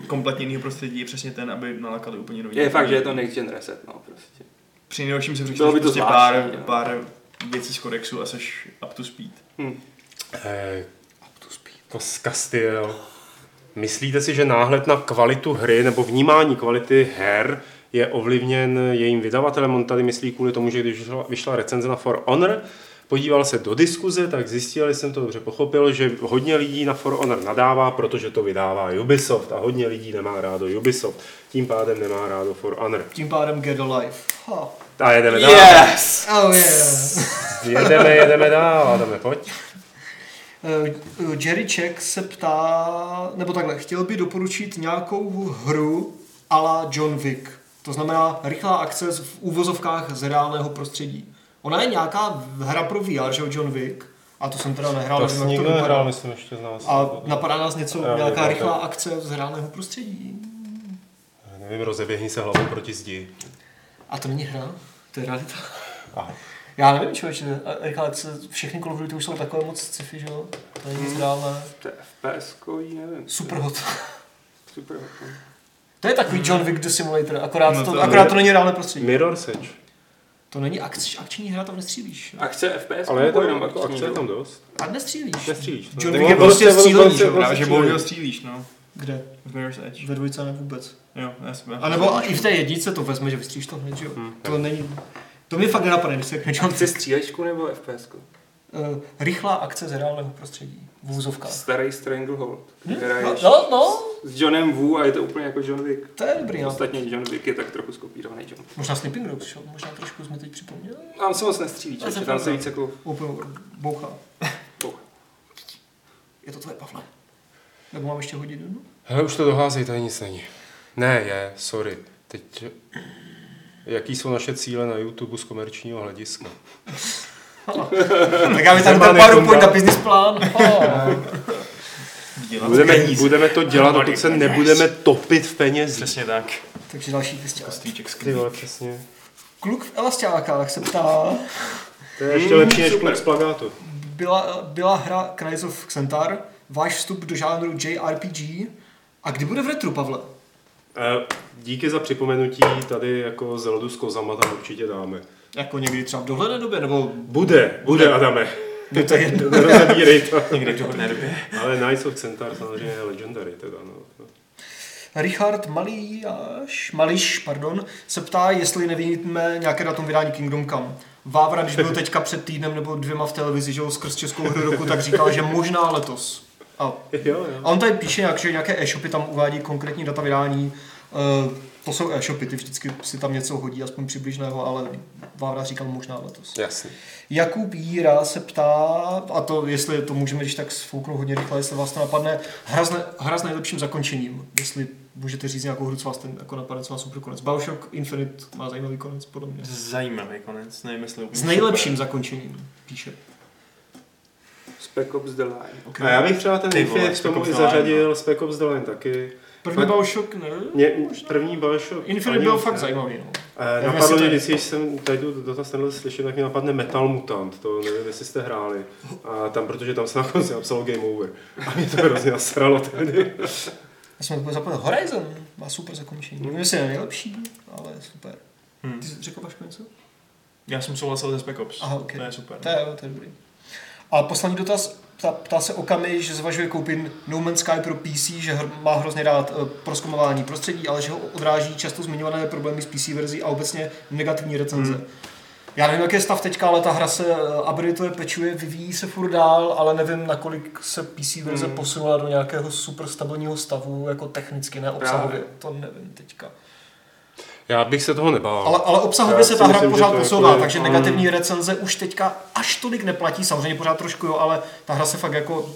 kompletně jiného prostředí, je přesně ten, aby nalákali úplně nový. Je fakt, že je to next gen reset, no, prostě. Při nejhorším Bylo přečteš by to prostě zvláštní, pár, jo. pár věcí z kodexu a seš up to speed. Hm. Eh, to z Castiel. Myslíte si, že náhled na kvalitu hry nebo vnímání kvality her je ovlivněn jejím vydavatelem? On tady myslí kvůli tomu, že když vyšla, vyšla recenze na For Honor, podíval se do diskuze, tak zjistil, jestli jsem to dobře pochopil, že hodně lidí na For Honor nadává, protože to vydává Ubisoft a hodně lidí nemá rádo Ubisoft. Tím pádem nemá rádo For Honor. Tím pádem Get Alive. Ha. A jedeme dál. Yes! Oh yeah. [laughs] Jedeme, jedeme dál, Adame, pojď. Eh, Jerry Check se ptá, nebo takhle, chtěl by doporučit nějakou hru a la John Wick. To znamená rychlá akce v úvozovkách z reálného prostředí. Ona je nějaká hra pro VR, že jo, John Wick? A to jsem teda nehrál, To nevím, jak vypadá. nehrál, myslím, ještě z nás. A napadá nás něco, Já nějaká nevím, rychlá akce z reálného prostředí. Nevím, rozeběhni se hlavou proti zdi. A to není hra, to je realita. Aha. Já nevím, člověče, akce, všechny Call of Duty už jsou takové moc sci-fi, že jo? To není nic reálné. To je FPS, nevím. Super hot. Super. no. To je takový John Wick The Simulator, akorát, No to, to- akorát to není reálné prostředí. Mirror's Edge. To není akč, akční hra, tam nestřílíš. Akce FPS, Ale je tam, jenom jako akce je tam dost. A nestřílíš. Nestřílíš. no. John Wick je prostě on střílení, že bohužel střílíš, no. Kde? V Mirror's Edge. Ve dvojce ne vůbec. Jo, já jsem A nebo i v té jedničce to vezme, že vystřílíš to hned, že jo? Hmm. To není... To mi fakt nenapadne, když se řekne John Chce Wick. střílečku nebo FPS? Uh, rychlá akce z reálného prostředí. V úzovkách. Starý Stranglehold. Hm? Je No, no, no, s Johnem Wu a je to úplně jako John Wick. to je dobrý nápad. Ostatně John Wick je tak trochu skopírovaný John. Možná Sleeping Dogs, jo? Možná trošku jsme teď připomněli. Tam se moc nestřílí, je tam se víc jako... Open world. Bouchá. Bouchá. Je to tvoje, Pavle? Nebo mám ještě hodit jednu? Hele, už to doházej, tady nic není. Ne, je, sorry. Teď, jaký jsou naše cíle na YouTube z komerčního hlediska? tak já mi tam Nemá dám PowerPoint na business plán. [laughs] Budeme, budeme to dělat, dokud se nebudeme topit v penězích. Přesně tak. Takže další kvěstě. Kostýček z Ty vole, přesně. Kluk v Elastákách se ptá, To je ještě lepší než kluk z plagátu. byla, byla hra Cries of Xentar, váš vstup do žánru JRPG a kdy bude v retru, Pavle? Eh, Díky za připomenutí, tady jako Zeldu s kozama tam určitě dáme. Jako někdy třeba v dohledné době, nebo Bude, bude, Adame. je to [laughs] jedno. Rozebírej to. Někdy v dohodné době. Ale Knights of Centaur samozřejmě je legendary teda, no. Richard Malíš, Mališ pardon, se ptá, jestli nevíme nějaké datum vydání Kingdom Come. Vávra, když byl teďka před týdnem nebo dvěma v televizi, že jo, skrz Českou hru roku, tak říkal, že možná letos. A, Jo, jo. a on tady píše, jak, že nějaké e-shopy tam uvádí konkrétní data vydání. Uh, to jsou e-shopy, ty vždycky si tam něco hodí, aspoň přibližného, ale Vávra říkal možná letos. Jasně. Jakub Jíra se ptá, a to jestli to můžeme když tak sfouknout hodně rychle, jestli vás to napadne, hra s, ne, hra s nejlepším zakončením, jestli můžete říct nějakou hru, co vás ten jako napadne, co má super konec. Bioshock Infinite má zajímavý konec, podle mě. Zajímavý konec, nevím jestli S nejlepším zakončením, píše. Spec Ops The Line. Okay. A já bych třeba ten Infinite k Spec tomu Ops i zařadil, Spec Ops The Line taky. První Bioshock, ne? Mě, první Bioshock... Infinite byl fakt zajímavý, no. Eh, Napadlo mě vždycky, když jsem tady tu dotaz tenhle slyšel, tak mi napadne Metal Mutant, to nevím, jestli jste hráli. A tam, protože tam se na konci napsalo Game Over. A mě to hrozně nasralo tehdy. Já jsem to zapomněl. Horizon má super zakončení. Nevím, jestli je nejlepší, ale super. Hmm. Ty jsi řekl Vašku něco? Já jsem souhlasil se Spec Ops. Aha, ok. To je super. To je, to je dobrý. A poslední dotaz, ptá, ptá se Okami, že zvažuje koupit No Man's Sky pro PC, že hr, má hrozně rád uh, proskomování prostředí, ale že ho odráží často zmiňované problémy s PC verzí a obecně negativní recenze. Hmm. Já nevím, jaký je stav teďka, ale ta hra se uh, updateuje, pečuje, vyvíjí se furt dál, ale nevím, nakolik se PC verze Hmm. posunula do nějakého super stabilního stavu, jako technicky, ne obsahově. Právě. To nevím teďka. Já bych se toho nebál. Ale, ale obsahově Já se ta hra myslím, pořád to posouvá, jako je- takže mm. negativní recenze už teďka až tolik neplatí, samozřejmě pořád trošku jo, ale ta hra se fakt jako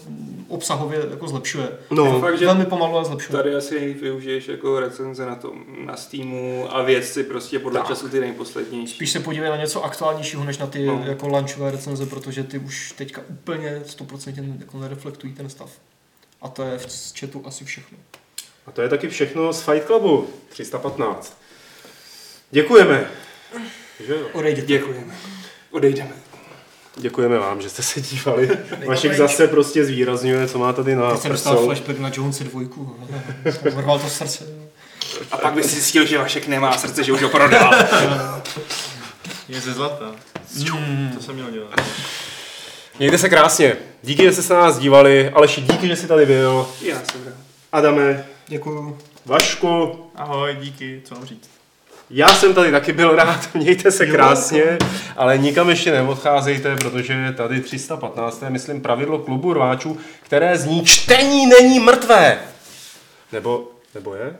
obsahově jako zlepšuje. No, Fakt, že Velmi pomalu a zlepšuje. tady asi využiješ jako recenze na tom, na Steamu a věci prostě podle Tak. času ty nejposlednější. Spíš se podívej na něco aktuálnějšího, než na ty No. jako lunchové recenze, protože ty už teďka úplně 100% jako nereflektují ten stav. A to je v chatu asi všechno. A to je taky všechno z Fight Clubu 315. Děkujeme. Že jo? Odejděte. Děkujeme. Odejdeme. Děkujeme vám, že jste se dívali. Vašek zase prostě zvýrazňuje, co má tady na Teď jsem dostal flashback na Johnce dvojku. Vrval to srdce. A pak by si zjistil, že Vašek nemá srdce, že už ho prodal. [laughs] Je ze zlata. Mm. To jsem měl dělat. Mějte se krásně. Díky, že jste se na nás dívali. Aleši, díky, že jsi tady byl. Já jsem rád. Adame, Děkuju. Vašku, Ahoj, díky, co mám říct. Já jsem tady taky byl rád, [laughs] mějte se krásně, ale nikam ještě neodcházejte, protože tady 315. je, myslím, pravidlo klubu rváčů, které zní čtení není mrtvé. Nebo, nebo je?